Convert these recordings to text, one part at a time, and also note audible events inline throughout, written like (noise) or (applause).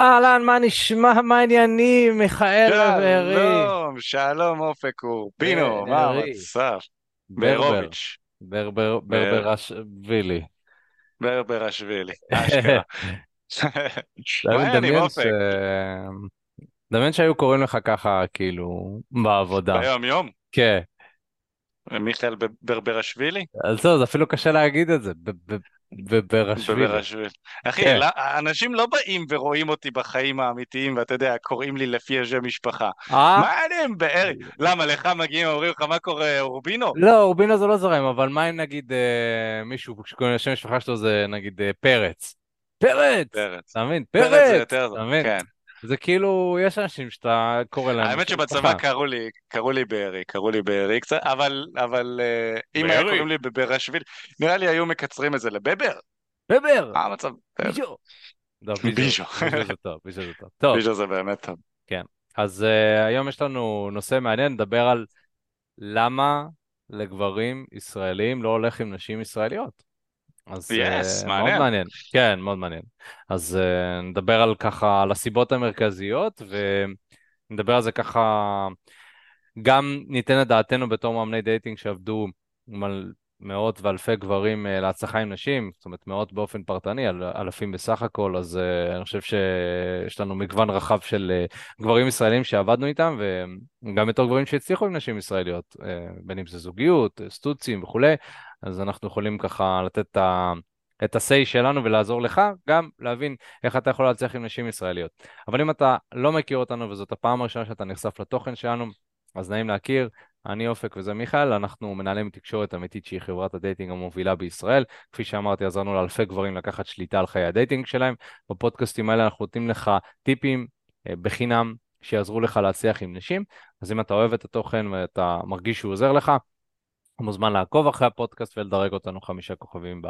אהלן, מה נשמע, מה העניינים, מיכאל ובארי? שלום, שלום אופק אורבינו, מה בארי. המצב? ברבר, בארוביץ', ברבר, בר- ברברשווילי. ברברשווילי, (laughs) אשכרה. מה העניינים. אופק? מדמיין שהיו קוראים לך ככה, כאילו, בעבודה. ביום יום? כן. מיכאל ברברשווילי? אז זהו, זה אפילו קשה להגיד את זה, ברברשווילי. אחי, כן. לא- אנשים לא באים ורואים אותי בחיים האמיתיים, ואתה יודע, קוראים לי לפי השם משפחה. אה? מה העניינים בארי? למה, לך מגיעים ואומרים לך מה קורה אורבינו? לא, אורבינו זה לא זורם, אבל מה אם נגיד אה, מישהו, שהשם המשפחה שלו זה נגיד אה, פרץ? פרץ! פרץ. אתה מבין? פרץ זה פרץ! יותר טוב, אתה מבין? כן. זה כאילו, יש אנשים שאתה קורא להם האמת שבצבא. קראו לי, קראו לי בארי, קראו לי בארי קצת, אבל, אבל אה, אם היה בארי. קוראים לי בברשוויל, נראה לי היו מקצרים את זה לבבר. בבר! מה המצב? ביז'ו! לא, ביז'ו. זה טוב, ביז'ו זה טוב. טוב, ביז'ו זה באמת טוב. אז uh, היום יש לנו נושא מעניין, נדבר על למה לגברים ישראלים לא הולך עם נשים ישראליות. אז Yes, uh, מעניין. מאוד מעניין. כן, מאוד מעניין. אז uh, נדבר על ככה, על הסיבות המרכזיות, ונדבר על זה ככה, גם ניתן את דעתנו בתור מאמני dating שעבדו מאות ואלפי גברים uh, להצלחה עם נשים, זאת אומרת מאות באופן פרטני, אל, אלפים בסך הכל, אז uh, אני חושב שיש לנו מגוון רחב של uh, גברים ישראלים שעבדנו איתם, וגם בתור גברים שהצליחו עם נשים ישראליות, uh, בין אם זה זוגיות, סטוצים וכולי, אז אנחנו יכולים ככה לתת את ה... את ה-say שלנו ולעזור לך גם להבין איך אתה יכול להצליח עם נשים ישראליות. אבל אם אתה לא מכיר אותנו וזאת הפעם הראשונה שאתה נחשף לתוכן שלנו, אז נעים להכיר, אני אופק וזה מיכאל, אנחנו מנהלים תקשורת אמיתית שהיא חברת ה-dating המובילה בישראל. כפי שאמרתי, עזרנו לאלפי גברים לקחת שליטה על חיי ה-dating שלהם. בפודקאסטים האלה אנחנו נותנים לך טיפים אה, בחינם שיעזרו לך להצליח עם נשים. אז אם אתה אוהב את התוכן ואתה מרגיש שהוא עוזר לך, מוזמן לעקוב אחרי הפודקאסט ולדרג אותנו חמישה כוכבים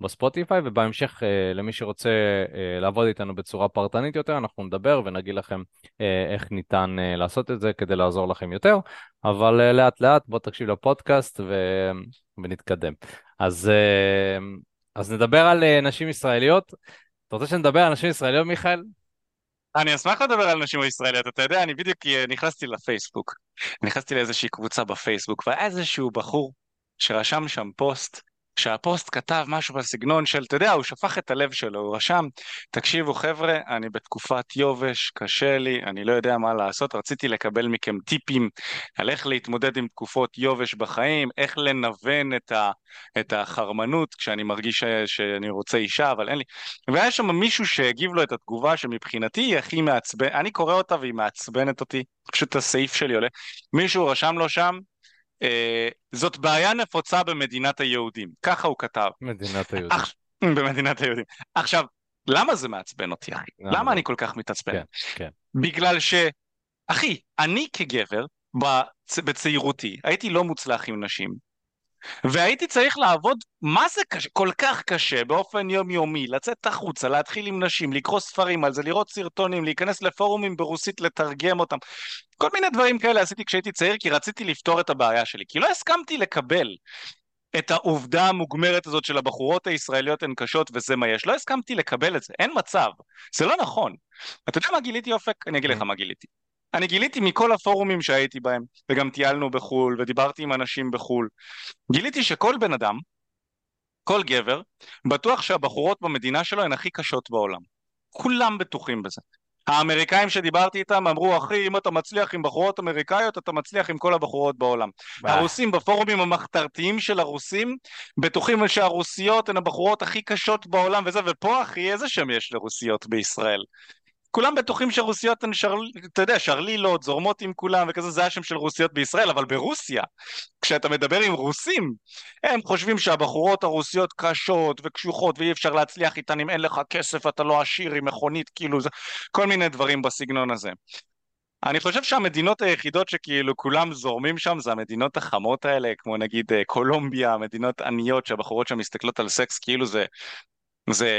בספוטיפיי, ובהמשך אה, למי שרוצה אה, לעבוד איתנו בצורה פרטנית יותר, אנחנו נדבר ונגיד לכם אה, איך ניתן לעשות את זה כדי לעזור לכם יותר, אבל לאט לאט בוא תקשיב לפודקאסט ו... ונתקדם. אז, אז נדבר על נשים ישראליות. אתה רוצה שנדבר על נשים ישראליות, מיכאל? אני אשמח לדבר על נשים הישראליות, אתה יודע, אני בדיוק אה, נכנסתי לפייסבוק. נכנסתי לאיזושהי קבוצה בפייסבוק, והיה איזשהו בחור שרשם שם פוסט, שהפוסט כתב משהו בסגנון של, אתה יודע, הוא שפך את הלב שלו, הוא רשם, תקשיבו חבר'ה, אני בתקופת יובש, קשה לי, אני לא יודע מה לעשות, רציתי לקבל מכם טיפים על איך להתמודד עם תקופות יובש בחיים, איך לנוון את, ה, את החרמנות כשאני מרגיש שאני רוצה אישה, אבל אין לי. והיה שם מישהו שהגיב לו את התגובה שמבחינתי היא הכי מעצבנת, אני קורא אותה והיא מעצבנת אותי, פשוט הסעיף שלי עולה. מישהו רשם לו שם, זאת בעיה נפוצה במדינת היהודים, ככה הוא כתב. מדינת היהודים. אח... (laughs) במדינת היהודים. עכשיו, למה זה מעצבן אותי, אחי? למה זה? אני כל כך מתעצבן? כן, כן. בגלל ש... אחי, אני כגבר, בצ... בצעירותי, הייתי לא מוצלח עם נשים. והייתי צריך לעבוד, מה זה קשה, כל כך קשה, באופן יומיומי, לצאת החוצה, להתחיל עם נשים, לקרוא ספרים על זה, לראות סרטונים, להיכנס לפורומים ברוסית, לתרגם אותם. כל מיני דברים כאלה עשיתי כשהייתי צעיר, כי רציתי לפתור את הבעיה שלי. כי לא הסכמתי לקבל את העובדה המוגמרת הזאת של הבחורות הישראליות הן קשות וזה מה יש. לא הסכמתי לקבל את זה, אין מצב. זה לא נכון. אתה יודע מה גיליתי אופק? אני אגיד לך מה גיליתי. אני גיליתי מכל הפורומים שהייתי בהם, וגם טיילנו בחו"ל, ודיברתי עם אנשים בחו"ל, גיליתי שכל בן אדם, כל גבר, בטוח שהבחורות במדינה שלו הן הכי קשות בעולם. כולם בטוחים בזה. האמריקאים שדיברתי איתם אמרו, אחי, אם אתה מצליח עם בחורות אמריקאיות, אתה מצליח עם כל הבחורות בעולם. אה, הרוסים בפורומים המחתרתיים של הרוסים, בטוחים שהרוסיות הן הבחורות הכי קשות בעולם וזה, ופה אחי, איזה שם יש לרוסיות בישראל? כולם בטוחים שרוסיות הן שר... אתה יודע, שרלילות, זורמות עם כולם וכזה, זה השם של רוסיות בישראל, אבל ברוסיה, כשאתה מדבר עם רוסים, הם חושבים שהבחורות הרוסיות קשות וקשוחות ואי אפשר להצליח איתן אם אין לך כסף, אתה לא עשיר עם מכונית, כאילו זה, כל מיני דברים בסגנון הזה. אני חושב שהמדינות היחידות שכאילו כולם זורמים שם זה המדינות החמות האלה, כמו נגיד אה, קולומביה, מדינות עניות שהבחורות שם מסתכלות על סקס כאילו זה, זה,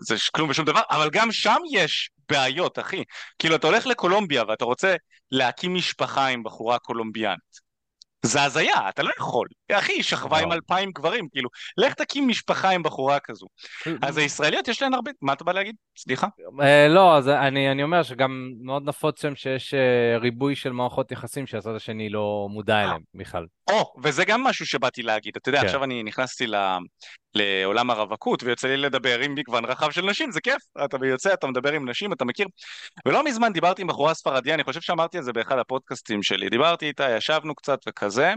זה כלום ושום דבר, אבל גם שם יש בעיות, אחי. כאילו, אתה הולך לקולומביה ואתה רוצה להקים משפחה עם בחורה קולומביאנית. זה הזיה, אתה לא יכול. אחי, היא שכבה עם. אלפיים גברים, כאילו, לך תקים משפחה עם בחורה כזו. (laughs) אז הישראליות יש להן הרבה... מה אתה בא להגיד? סליחה? אה, לא, אז אני, אני אומר שגם מאוד נפוץ שם שיש אה, ריבוי של מערכות יחסים שהצד השני לא מודע אליהם בכלל. או, וזה גם משהו שבאתי להגיד. אתה יודע, כן. עכשיו אני נכנסתי. לעולם הרווקות ויוצא לי לדבר עם מגוון רחב של נשים, זה כיף. אתה יוצא, אתה מדבר עם נשים, אתה מכיר. ולא מזמן דיברתי עם בחורה ספרדיה, אני חושב שאמרתי את זה באחד הפודקאסטים שלי. דיברתי איתה, ישבנו קצת וכזה,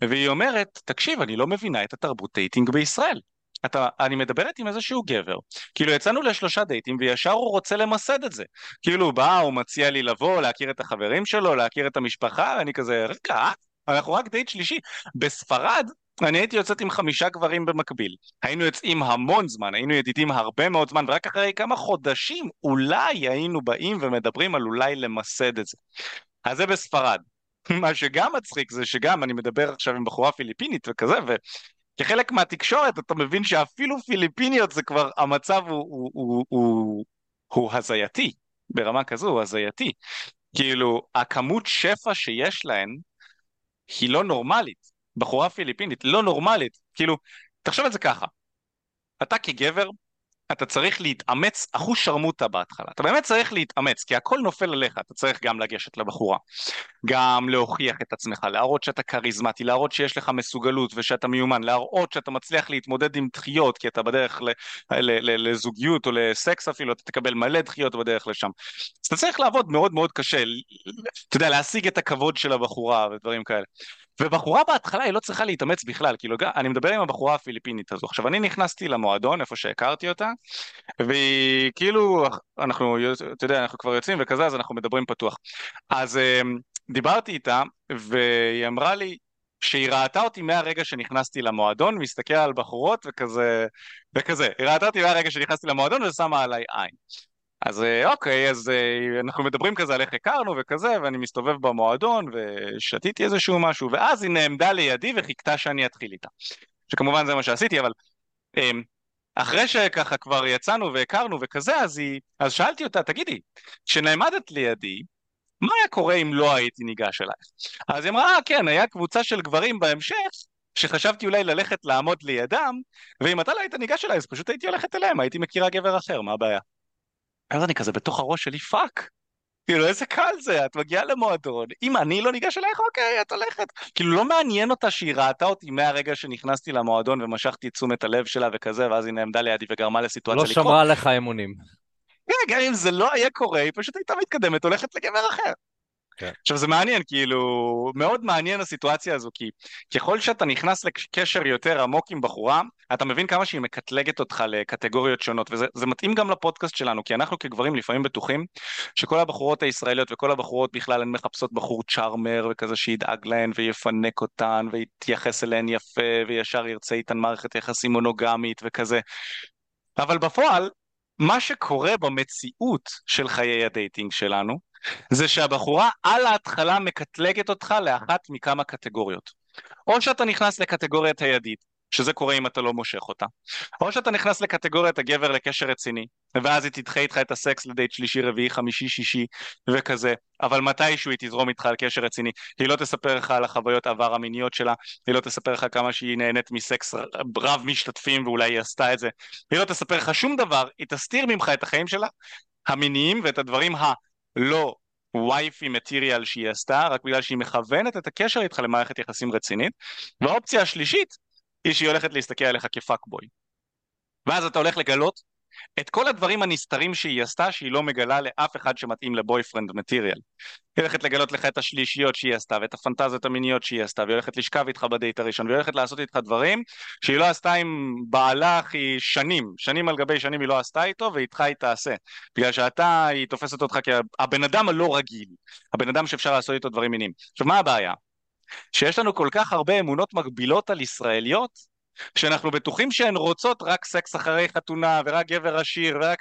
והיא אומרת, תקשיב, אני לא מבינה את התרבות dating בישראל. אתה, אני מדברת עם איזשהו גבר, כאילו יצאנו לשלושה דייטים וישר הוא רוצה למסד את זה. כאילו הוא בא, הוא מציע לי לבוא, להכיר את החברים שלו, להכיר את המשפחה, ואני כזה, רגע? אנחנו רק דייט שלישי. בספרד, אני הייתי יוצאת עם חמישה גברים במקביל. היינו יוצאים המון זמן, היינו ידידים הרבה מאוד זמן, ורק אחרי כמה חודשים אולי היינו באים ומדברים על אולי למסד את זה. אז זה בספרד. (laughs) מה שגם מצחיק זה שגם אני מדבר עכשיו עם בחורה פיליפינית וכזה, וכחלק מהתקשורת אתה מבין שאפילו פיליפיניות זה כבר, המצב הוא, הוא, הוא, הוא, הוא הזייתי, ברמה כזו הוא הזייתי. כאילו, הכמות שפע שיש להן היא לא נורמלית. בחורה פיליפינית, לא נורמלית. כאילו, תחשוב על זה ככה, אתה כגבר, אתה צריך להתאמץ אחוז שרמוטה בהתחלה. אתה באמת צריך להתאמץ, כי הכל נופל עליך, אתה צריך גם לגשת לבחורה, גם להוכיח את עצמך, להראות שאתה כריזמטי, להראות שיש לך מסוגלות ושאתה מיומן, להראות שאתה מצליח להתמודד עם דחיות, כי אתה בדרך ל- ל- ל- לזוגיות או לסקס אפילו, אתה תקבל מלא דחיות בדרך לשם. אז אתה צריך לעבוד מאוד מאוד קשה, אתה יודע, להשיג את הכבוד של הבחורה ודברים כאלה. ובחורה בהתחלה היא לא צריכה להתאמץ בכלל, כאילו, אני מדבר עם הבחורה הפיליפינית הזו. עכשיו, אני נכנסתי למועדון, איפה שהכרתי אותה, והיא כאילו, אנחנו, אתה יודע, אנחנו כבר יוצאים וכזה, אז אנחנו מדברים פתוח. אז אמ, דיברתי איתה, והיא אמרה לי שהיא ראתה אותי מהרגע שנכנסתי למועדון, מסתכל על בחורות וכזה, וכזה. היא ראתה אותי מהרגע שנכנסתי למועדון ושמה עליי עין. אז אה, אוקיי, אז אה, אנחנו מדברים כזה על איך הכרנו וכזה, ואני מסתובב במועדון ושתיתי איזשהו משהו, ואז היא נעמדה לידי וחיכתה שאני אתחיל איתה. שכמובן זה מה שעשיתי, אבל אמ, אחרי שככה כבר יצאנו והכרנו וכזה, אז, היא, אז שאלתי אותה, תגידי, כשנעמדת לידי, מה היה קורה אם לא הייתי ניגש אלייך? אז היא אמרה, אה כן, היה קבוצה של גברים בהמשך, שחשבתי אולי ללכת לעמוד לידם, ואם אתה לא היית ניגש אליי, אז פשוט הייתי הולכת אליהם, הייתי מכירה גבר אחר, מה הבעיה? אז אני כזה בתוך הראש שלי, fuck. כאילו איזה קל זה, את מגיעה למועדון, אם אני לא ניגש אלייך, אוקיי, את הולכת. כאילו לא מעניין אותה שהיא ראתה אותי מהרגע שנכנסתי למועדון ומשכתי את תשומת הלב שלה וכזה, ואז היא נעמדה לידי וגרמה לסיטואציה לא שמרה לך אמונים. כן, גם אם זה לא היה קורה, היא פשוט הייתה מתקדמת, הולכת לגבר אחר. כן. עכשיו זה מעניין, כאילו, מאוד מעניין הסיטואציה הזו, כי ככל שאתה נכנס לקשר יותר עמוק עם בחורה, אתה מבין כמה שהיא מקטלגת אותך לקטגוריות שונות, וזה מתאים גם לפודקאסט שלנו, כי אנחנו כגברים לפעמים בטוחים שכל הבחורות הישראליות וכל הבחורות בכלל הן מחפשות בחור צ'ארמר וכזה שידאג להן ויפנק אותן ויתייחס אליהן יפה וישר ירצה איתן מערכת יחסים מונוגמית וכזה. אבל בפועל, מה שקורה במציאות של חיי ה-dating שלנו, זה שהבחורה על ההתחלה מקטלגת אותך לאחת מכמה קטגוריות. או שאתה נכנס לקטגוריית הידיד, שזה קורה אם אתה לא מושך אותה, או שאתה נכנס לקטגוריית הגבר לקשר רציני, ואז היא תדחה איתך את הסקס לדייט שלישי, רביעי, חמישי, שישי וכזה, אבל מתישהו היא תזרום איתך על קשר רציני, היא לא תספר לך על החוויות עבר המיניות שלה, היא לא תספר לך כמה שהיא נהנית מסקס רב משתתפים ואולי היא עשתה את זה, היא לא תספר לך שום דבר, היא תסתיר ממך את החיים שלה, המיניים ואת הדברים ה... לא וייפי מטריאל שהיא עשתה, רק בגלל שהיא מכוונת את הקשר איתך למערכת יחסים רצינית. והאופציה השלישית היא שהיא הולכת להסתכל עליך כפאקבוי. ואז אתה הולך לגלות את כל הדברים הנסתרים שהיא עשתה שהיא לא מגלה לאף אחד שמתאים לבויפרנד מטריאל. היא הולכת לגלות לך את השלישיות שהיא עשתה ואת הפנטזיות המיניות שהיא עשתה והיא הולכת לשכב איתך בדייט הראשון והיא הולכת לעשות איתך דברים שהיא לא עשתה עם בעלה הכי שנים, שנים על גבי שנים היא לא עשתה איתו ואיתך היא תעשה. בגלל שאתה, היא תופסת אותך כהבן אדם הלא רגיל, הבן אדם שאפשר לעשות איתו דברים מיניים. עכשיו מה הבעיה? שיש לנו כל כך הרבה אמונות מגבילות על ישראליות שאנחנו בטוחים שהן רוצות רק סקס אחרי חתונה ורק גבר עשיר ורק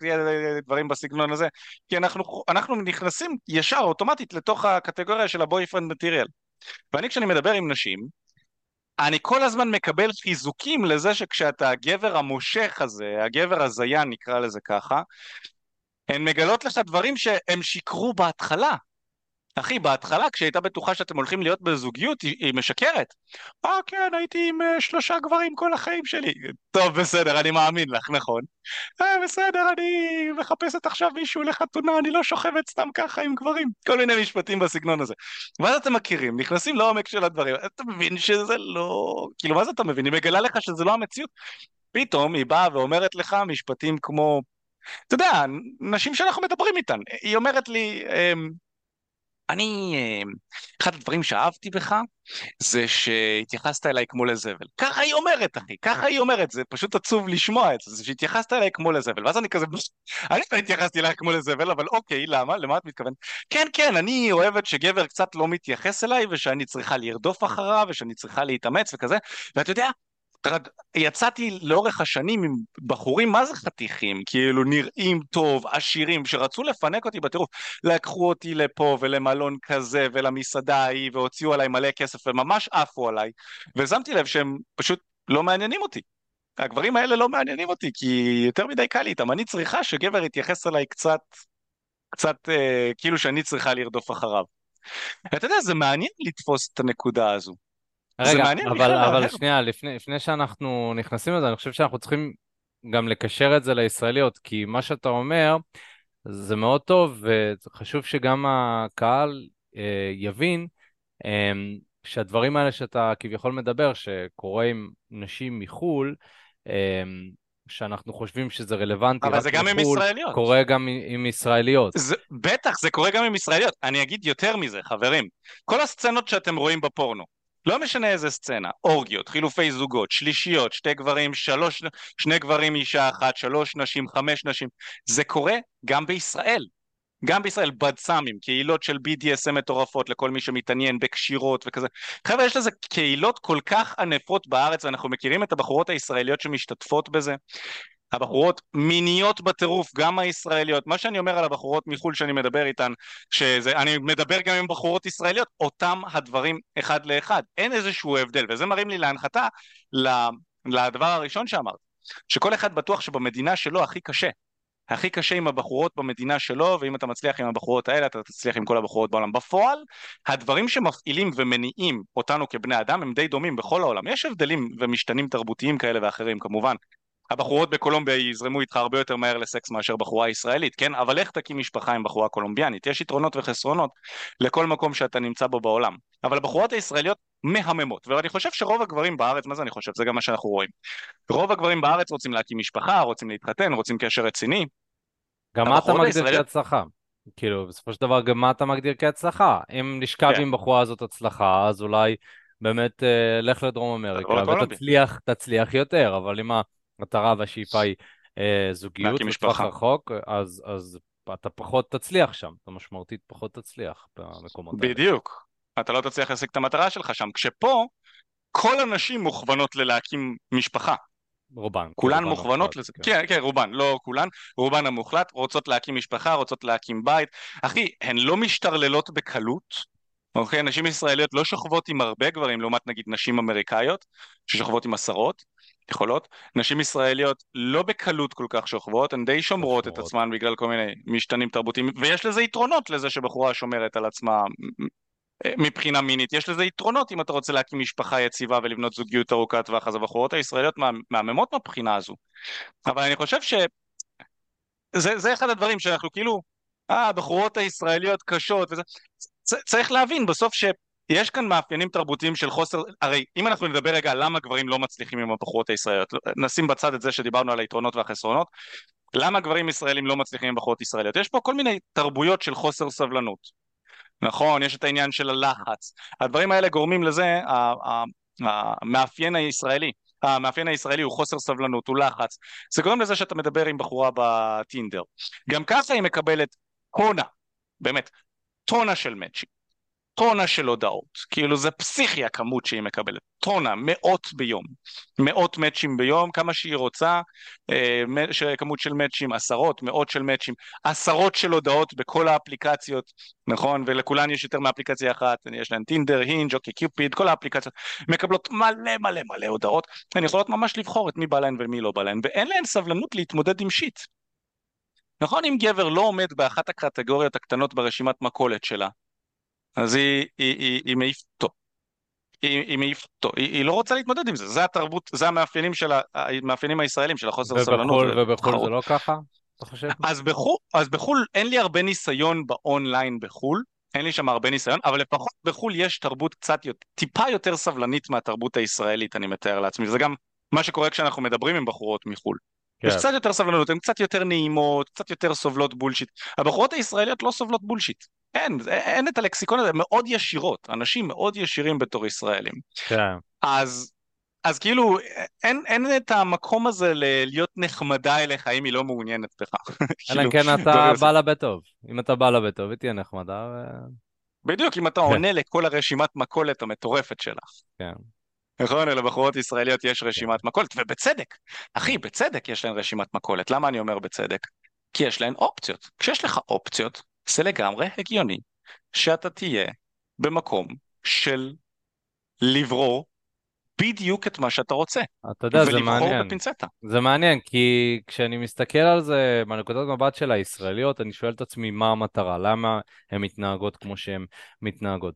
דברים בסגנון הזה כי אנחנו, אנחנו נכנסים ישר אוטומטית לתוך הקטגוריה של הבויפרנד מטריאל ואני כשאני מדבר עם נשים אני כל הזמן מקבל חיזוקים לזה שכשאתה הגבר המושך הזה, הגבר הזיין נקרא לזה ככה, הן מגלות לך דברים שהם שיקרו בהתחלה אחי, בהתחלה כשהיא הייתה בטוחה שאתם הולכים להיות בזוגיות, היא, היא משקרת. אה, כן, הייתי עם uh, שלושה גברים כל החיים שלי. טוב, בסדר, אני מאמין לך, נכון. אה, בסדר, אני מחפשת עכשיו מישהו לחתונה, אני לא שוכבת סתם ככה עם גברים. כל מיני משפטים בסגנון הזה. ואז אתם מכירים, נכנסים לעומק של הדברים, אתה מבין שזה לא... כאילו, מה זה אתה מבין? היא מגלה לך שזה לא המציאות. פתאום היא באה ואומרת לך משפטים כמו... אתה יודע, נשים שאנחנו מדברים איתן. היא אומרת לי... אמ, אני, אה, אחד הדברים שאהבתי בך זה שהתייחסת אליי כמו לזבל. ככה היא אומרת, אחי, ככה היא אומרת, זה פשוט עצוב לשמוע את זה שהתייחסת אליי כמו לזבל. ואז אני כזה, (laughs) אני לא התייחסתי אליי כמו לזבל, אבל אוקיי, למה? למה את מתכוונת? כן, כן, אני אוהבת שגבר קצת לא מתייחס אליי, ושאני צריכה לרדוף אחריו, ושאני צריכה להתאמץ וכזה, ואתה יודע, יצאתי לאורך השנים עם בחורים מה זה חתיכים, כאילו נראים טוב, עשירים, שרצו לפנק אותי בטירוף. לקחו אותי לפה ולמלון כזה ולמסעדה ההיא והוציאו עליי מלא כסף וממש עפו עליי, ושמתי לב שהם פשוט לא מעניינים אותי. הגברים האלה לא מעניינים אותי כי יותר מדי קל לי איתם. אני צריכה שגבר יתייחס אליי קצת, קצת אה, כאילו שאני צריכה לרדוף אחריו. אתה יודע, זה מעניין לתפוס את הנקודה הזו. רגע, אבל, אבל שנייה, לפני, לפני שאנחנו נכנסים לזה, אני חושב שאנחנו צריכים גם לקשר את זה לישראליות, כי מה שאתה אומר זה מאוד טוב, וחשוב שגם הקהל אה, יבין אה, שהדברים האלה שאתה כביכול מדבר, שקורה עם נשים מחו"ל, אה, שאנחנו חושבים שזה רלוונטי אבל זה גם עם ישראליות. קורה גם עם ישראליות. זה, בטח, זה קורה גם עם ישראליות. אני אגיד יותר מזה, חברים. כל הסצנות שאתם רואים בפורנו, לא משנה איזה סצנה, אורגיות, חילופי זוגות, שלישיות, שתי גברים, שלוש, שני גברים, אישה אחת, שלוש נשים, חמש נשים, זה קורה גם בישראל. גם בישראל, בדסמים, קהילות של BDSM מטורפות לכל מי שמתעניין בקשירות וכזה. חבר'ה, יש לזה קהילות כל כך ענפות בארץ, ואנחנו מכירים את הבחורות הישראליות שמשתתפות בזה. הבחורות מיניות בטירוף, גם הישראליות. מה שאני אומר על הבחורות מחו"ל שאני מדבר איתן, שאני מדבר גם עם בחורות ישראליות, אותם הדברים אחד לאחד. אין איזשהו הבדל, וזה מרים לי להנחתה לדבר הראשון שאמרת, שכל אחד בטוח שבמדינה שלו הכי קשה. הכי קשה עם הבחורות במדינה שלו, ואם אתה מצליח עם הבחורות האלה, אתה תצליח עם כל הבחורות בעולם. בפועל, הדברים שמפעילים ומניעים אותנו כבני אדם הם די דומים בכל העולם. יש הבדלים ומשתנים תרבותיים כאלה ואחרים כמובן, הבחורות בקולומביה יזרמו איתך הרבה יותר מהר לסקס מאשר בחורה ישראלית, כן? אבל איך תקים משפחה עם בחורה קולומביאנית? יש יתרונות וחסרונות לכל מקום שאתה נמצא בו בעולם. אבל הבחורות הישראליות מהממות, ואני חושב שרוב הגברים בארץ, מה זה אני חושב? זה גם מה שאנחנו רואים. רוב הגברים בארץ רוצים להקים משפחה, רוצים להתחתן, רוצים קשר רציני. גם מה אתה מגדיר הישראליות... כהצלחה? כאילו, בסופו של דבר, גם מה אתה מגדיר כהצלחה? אם נשכב כן. עם בחורה הזאת הצלחה, אז אולי באמת אה, לך לדרום אמריקה ותצליח תצליח יותר, אבל אם המטרה והשאיפה היא אה, זוגיות בטווח רחוק, אז, אז אתה פחות תצליח שם, אתה משמעותית פחות תצליח במקומות האלה. בדיוק. אתה לא תצליח להשיג את המטרה שלך שם, כשפה כל הנשים מוכוונות ללהקים משפחה. רובן. כולן רובן מוכוונות מוחלט, לזה, כן. כן, כן, רובן, לא כולן, רובן המוחלט, רוצות להקים משפחה, רוצות להקים בית. אחי, הן לא משתרללות בקלות, אוקיי? נשים ישראליות לא שוכבות עם הרבה גברים, לעומת נגיד נשים אמריקאיות, ששוכבות עם עשרות. יכולות. נשים ישראליות לא בקלות כל כך שוכבות, הן די שומרות את עצמן בגלל כל מיני משתנים תרבותיים, ויש לזה יתרונות לזה שבחורה שומרת על עצמה מבחינה מינית. יש לזה יתרונות אם אתה רוצה להקים משפחה יציבה ולבנות זוגיות ארוכת טווח, אז הבחורות הישראליות מהממות מהבחינה הזו. אבל אני חושב ש... זה, זה אחד הדברים שאנחנו כאילו, אה, הבחורות הישראליות קשות וזה... צריך להבין בסוף ש... יש כאן מאפיינים תרבותיים של חוסר, הרי אם אנחנו נדבר רגע למה גברים לא מצליחים עם הבחורות הישראליות, נשים בצד את זה שדיברנו על היתרונות והחסרונות, למה גברים ישראלים לא מצליחים עם בחורות ישראליות? יש פה כל מיני תרבויות של חוסר סבלנות, נכון? יש את העניין של הלחץ, הדברים האלה גורמים לזה, המאפיין הישראלי, המאפיין הישראלי הוא חוסר סבלנות, הוא לחץ, זה גורם לזה שאתה מדבר עם בחורה בטינדר, גם ככה היא מקבלת טונה, באמת, טונה של מאצ'ים טונה של הודעות, כאילו זה פסיכי הכמות שהיא מקבלת, טונה, מאות ביום, מאות מאצ'ים ביום, כמה שהיא רוצה, אה, כמות של מאצ'ים, עשרות, מאות של מאצ'ים, עשרות של הודעות בכל האפליקציות, נכון? ולכולן יש יותר מאפליקציה אחת, יש להן טינדר, הינג', אוקיי קיופיד, כל האפליקציות מקבלות מלא מלא מלא הודעות, הן יכולות ממש לבחור את מי בא להן ומי לא בא להן, ואין להן סבלנות להתמודד עם שיט. נכון, אם גבר לא עומד באחת הקטגוריות הקטנות ברשימת מכולת שלה, אז היא, היא, היא, היא מעיפה אותו. היא, היא מעיפה אותו, היא, היא לא רוצה להתמודד עם זה, זה התרבות, זה המאפיינים של ה- המאפיינים הישראלים של החוסר סבלנות. ובחו"ל, ובחו"ל זה. לא ככה, אתה חושב? אז בחו"ל, אז בחו"ל אין לי הרבה ניסיון ב-online בחו"ל, אין לי שם הרבה ניסיון, אבל לפחות בחו"ל יש תרבות קצת יותר, טיפה יותר סבלנית מהתרבות הישראלית, אני מתאר לעצמי, זה גם מה שקורה כשאנחנו מדברים עם בחורות מחו"ל. יש כן, קצת יותר סבלנות, הן קצת יותר נעימות, קצת יותר סובלות bullshit. הבחורות הישראליות לא סובלות bullshit. אין, אין את הלקסיקון הזה, מאוד ישירות, אנשים מאוד ישירים בתור ישראלים. כן. אז, אז כאילו, אין, אין את המקום הזה להיות נחמדה אליך אם היא לא מעוניינת בך. אלא אם כאילו, כן אתה דברים- בא לה בטוב. אם אתה בא לה בטוב, היא תהיה נחמדה, ו... בדיוק, אם אתה עונה לכל הרשימת מכולת המטורפת שלה. כן. נכון, לבחורות ישראליות יש רשימת מכולת, ובצדק. אחי, בצדק יש להן רשימת מכולת. למה אני אומר בצדק? כי יש להן אופציות. כשיש לך אופציות, זה לגמרי הגיוני שאתה תהיה במקום של לברור בדיוק את מה שאתה רוצה. אתה יודע, זה ולבחור מעניין. בפינצטה. זה מעניין, כי כשאני מסתכל על זה מהנקודת מבט של הישראליות, אני שואל את עצמי מה המטרה, למה הן מתנהגות כמו שהן מתנהגות.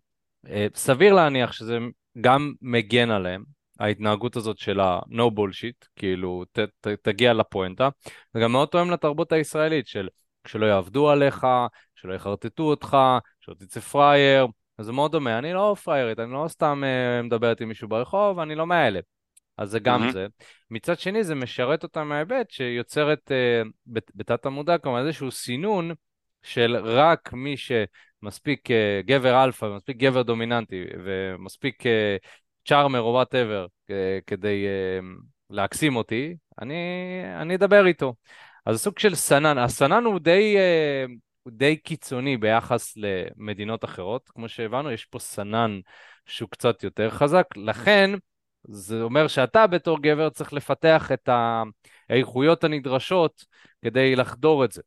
אה, סביר להניח שזה גם מגן עליהן, ההתנהגות הזאת של ה-no bullshit, כאילו, ת, ת, תגיע לפואנטה, זה גם מאוד תואם לתרבות הישראלית של שלא יעבדו עליך, שלא יחרטטו אותך, שלא תצא פראייר, אז זה מאוד דומה, אני לא פראיירית, אני לא סתם אה, מדברת עם מישהו ברחוב, אני לא מהאלה. אז זה גם מהמם. זה. מצד שני, זה משרת אותה מההיבט שיוצרת אה, בת- בתת המודע כלומר איזשהו סינון של רק מי שמספיק אה, גבר אלפא, מספיק גבר דומיננטי ומספיק אה, charmer או whatever כדי אה, להקסים אותי, אני, אני אדבר איתו. אז סוג של סנן. הסנן הוא די, הוא די קיצוני ביחס למדינות אחרות. כמו שהבנו, יש פה סנן שהוא קצת יותר חזק. לכן, זה אומר שאתה בתור גבר צריך לפתח את האיכויות הנדרשות כדי לחדור את זה.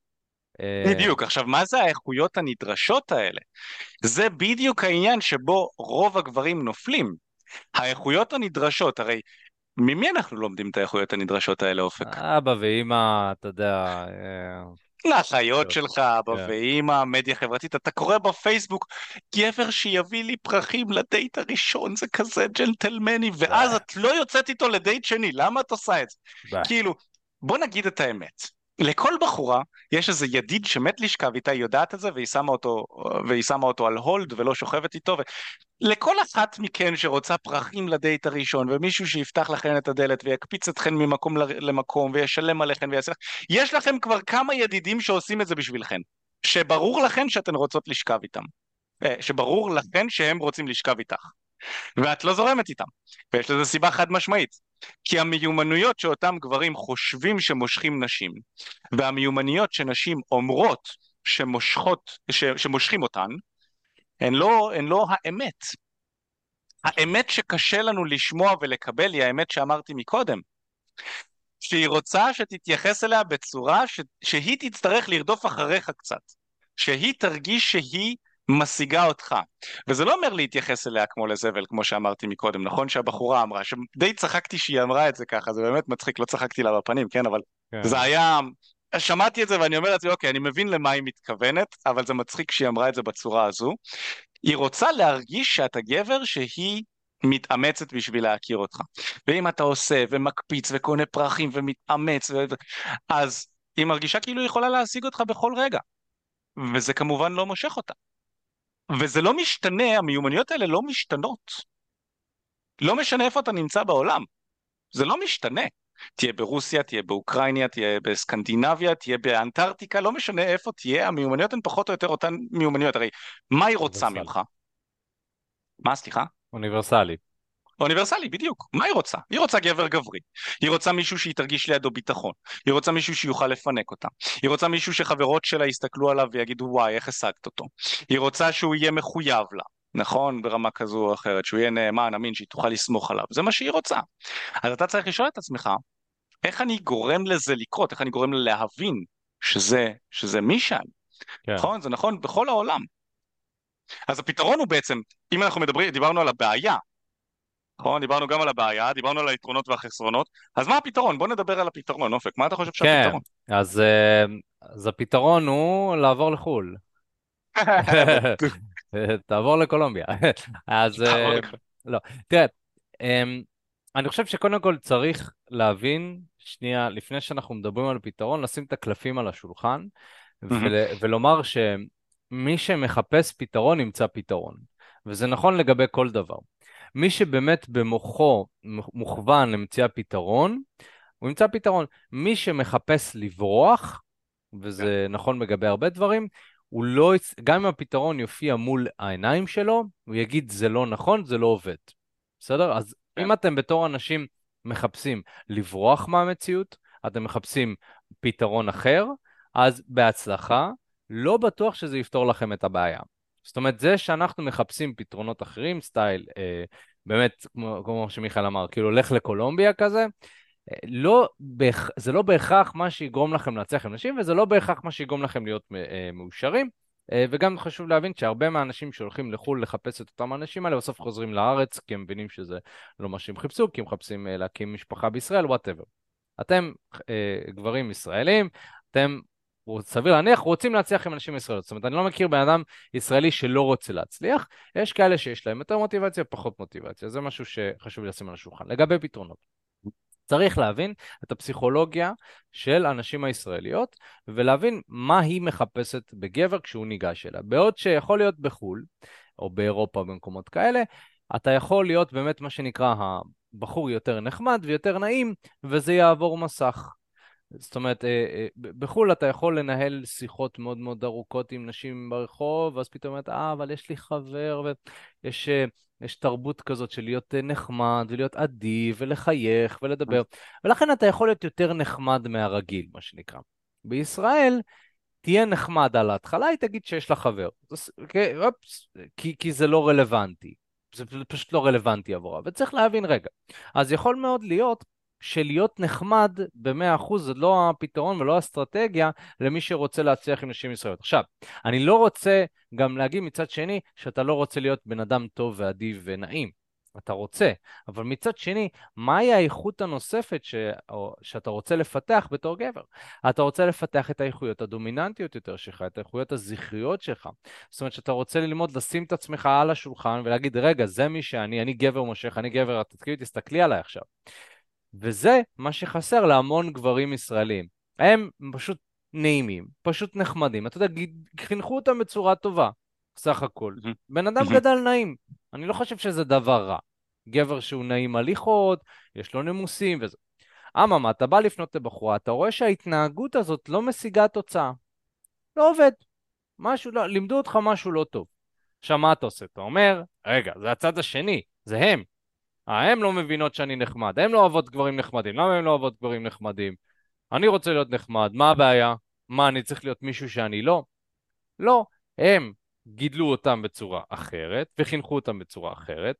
אה, בדיוק. עכשיו, מה זה האיכויות הנדרשות האלה? זה בדיוק העניין שבו רוב הגברים נופלים. האיכויות הנדרשות, הרי ממי אנחנו לומדים את האיכויות הנדרשות האלה, אופק? אבא ואימא, אתה יודע, אה, (laughs) לאחיות שלך, אבא כן. ואימא, מדיה חברתית, אתה קורא בפייסבוק, גבר שיביא לי פרחים לדייט הראשון, זה כזה ג'נטלמני, ואז את לא יוצאת איתו לדייט שני, למה את עושה את זה? כאילו, בוא נגיד את האמת. לכל בחורה יש איזה ידיד שמת לשכב איתה, היא יודעת את זה, והיא שמה אותו, והיא שמה אותו על הולד ולא שוכבת איתו, ולכל אחת מכן שרוצה פרחים לדייט הראשון, ומישהו שיפתח לכן את הדלת ויקפיץ אתכן ממקום ל- למקום וישלם עליכן ויעשה... יש לכם כבר כמה ידידים שעושים את זה בשבילכן, שברור לכן שאתן רוצות לשכב איתם. אה, שברור לכן שהם רוצים לשכב איתך. ואת לא זורמת איתם. ויש לזה סיבה חד משמעית. כי המיומנויות שאותם גברים חושבים שמושכים נשים, והמיומנויות שנשים אומרות שמושכות, ש, שמושכים אותן, הן לא, הן לא האמת. האמת שקשה לנו לשמוע ולקבל היא האמת שאמרתי מקודם. שהיא רוצה שתתייחס אליה בצורה ש, שהיא תצטרך לרדוף אחריך קצת. שהיא תרגיש שהיא משיגה אותך. וזה לא אומר להתייחס אליה כמו לזבל, כמו שאמרתי מקודם, נכון שהבחורה אמרה, שדי צחקתי שהיא אמרה את זה ככה, זה באמת מצחיק, לא צחקתי לה בפנים, כן, אבל כן. זה היה... שמעתי את זה ואני אומר לעצמי, אוקיי, אני מבין למה היא מתכוונת, אבל זה מצחיק שהיא אמרה את זה בצורה הזו. היא רוצה להרגיש שאתה גבר שהיא מתאמצת בשביל להכיר אותך. ואם אתה עושה ומקפיץ וקונה פרחים ומתאמץ, ו... אז היא מרגישה כאילו היא יכולה להשיג אותך בכל רגע. וזה כמובן לא מושך אותה. וזה לא משתנה, המיומנויות האלה לא משתנות. לא משנה איפה אתה נמצא בעולם. זה לא משתנה. תהיה ברוסיה, תהיה באוקראינה, תהיה בסקנדינביה, תהיה באנטארקטיקה, לא משנה איפה תהיה, המיומנויות הן פחות או יותר אותן מיומנויות. הרי מה היא רוצה. ממך? מה, סליחה? אוניברסלי. אוניברסלי, בדיוק. מה היא רוצה? היא רוצה גבר גברי. היא רוצה מישהו שהיא תרגיש לידו ביטחון. היא רוצה מישהו שיוכל לפנק אותה. היא רוצה מישהו שחברות שלה יסתכלו עליו ויגידו וואי, איך השגת אותו. היא רוצה שהוא יהיה מחויב לה. נכון? ברמה כזו או אחרת, שהוא יהיה נאמן, אמין, שהיא תוכל לסמוך עליו. זה מה שהיא רוצה. אז אתה צריך לשאול את עצמך, איך אני גורם לזה לקרות? איך אני גורם לה להבין שזה, שזה מי שאני? כן. נכון? זה נכון בכל העולם. אז הפתרון הוא בעצם, אם אנחנו מדברים, דיברנו על הבעיה, נכון? דיברנו גם על הבעיה, דיברנו על היתרונות והחסרונות, אז מה הפתרון? בוא נדבר על הפתרון, אופק, מה אתה חושב כן, שהפתרון? אז, אה, אז הפתרון הוא לעבור לחו"ל. (laughs) (laughs) תעבור לקולומביה. (laughs) אז לא, תראה, אמ, אני חושב שקודם כל צריך להבין, שנייה, לפני שאנחנו מדברים על פתרון, לשים את הקלפים על השולחן ול, ולומר שמי שמחפש פתרון ימצא פתרון. וזה נכון לגבי כל דבר. מי שבאמת במוחו מוכוון למציאה פתרון, הוא ימצא פתרון. מי שמחפש לברוח, וזה כן. נכון לגבי הרבה דברים, הוא לא, גם אם הפתרון יופיע מול העיניים שלו, הוא יגיד זה לא נכון, זה לא עובד. בסדר? אז כן. אם אתם בתור אנשים מחפשים לברוח מהמציאות, אתם מחפשים פתרון אחר, אז בהצלחה, לא בטוח שזה יפתור לכם את הבעיה. זאת אומרת, זה שאנחנו מחפשים פתרונות אחרים, סטייל, אה, באמת, כמו, כמו שמיכאל אמר, כאילו, לך לקולומביה כזה, אה, לא, זה לא בהכרח מה שיגרום לכם להצליח עם נשים, וזה לא בהכרח מה שיגרום לכם להיות אה, מאושרים. אה, וגם חשוב להבין שהרבה מהאנשים שהולכים לחו"ל לחפש את אותם האנשים האלה, בסוף חוזרים לארץ, כי הם מבינים שזה לא מה שהם חיפשו, כי הם מחפשים להקים משפחה בישראל, וואטאבר. אתם גברים ישראלים, אתם, סביר להניח, רוצים להצליח עם אנשים ישראלים. זאת אומרת, אני לא מכיר בן אדם ישראלי שלא רוצה להצליח, יש כאלה שיש להם יותר מוטיבציה, פחות מוטיבציה. זה משהו שחשוב לשים על השולחן. לגבי פתרונות. צריך להבין את הפסיכולוגיה של הנשים הישראליות ולהבין מה היא מחפשת בגבר כשהוא ניגש אליה. בעוד שיכול להיות בחו"ל, או באירופה במקומות כאלה, אתה יכול להיות באמת מה שנקרא הבחור יותר נחמד ויותר נעים, וזה יעבור מסך. זאת אומרת, אה, אה, בחו"ל אתה יכול לנהל שיחות מאוד מאוד ארוכות עם נשים ברחוב, ואז פתאום אומרת, אה, אבל יש לי חבר, ויש אה, יש תרבות כזאת של להיות נחמד, ולהיות אדיב, ולחייך, ולדבר, ולכן אתה יכול להיות יותר נחמד מהרגיל, מה שנקרא. בישראל, תהיה נחמד על ההתחלה, היא תגיד שיש לה חבר. כי, כי זה לא רלוונטי. זה פשוט לא רלוונטי עבורה, וצריך להבין רגע. אז יכול מאוד להיות שלהיות נחמד ב-100% זה לא הפתרון ולא האסטרטגיה למי שרוצה להצליח עם נשים ישראליות. עכשיו, אני לא רוצה גם להגיד מצד שני שאתה לא רוצה להיות בן אדם טוב ואדיב ונעים. אתה רוצה, אבל מצד שני, מהי האיכות הנוספת ש... שאתה רוצה לפתח בתור גבר? אתה רוצה לפתח את האיכויות הדומיננטיות יותר שלך, את האיכויות הזכריות שלך. זאת אומרת שאתה רוצה ללמוד לשים את עצמך על השולחן ולהגיד, רגע, זה מי שאני, אני גבר מושך, אני גבר, תסתכלי עליי עכשיו. וזה מה שחסר להמון גברים ישראלים. הם פשוט נעימים, פשוט נחמדים. אתה יודע, חינכו אותם בצורה טובה, סך הכל. בן אדם גדל נעים, אני לא חושב שזה דבר רע. גבר שהוא נעים הליכות, יש לו נימוסים וזה. אממה, אתה בא לפנות לבחורה, אתה רואה שההתנהגות הזאת לא משיגה תוצאה. לא עובד. משהו לא, לימדו אותך משהו לא טוב. עכשיו, מה אתה עושה? אתה אומר, רגע, זה הצד השני, זה הם. אה, הן לא מבינות שאני נחמד, הן לא אוהבות גברים נחמדים, למה הן לא אוהבות גברים נחמדים? אני רוצה להיות נחמד, מה הבעיה? מה, אני צריך להיות מישהו שאני לא? לא, הם גידלו אותם בצורה אחרת, וחינכו אותם בצורה אחרת.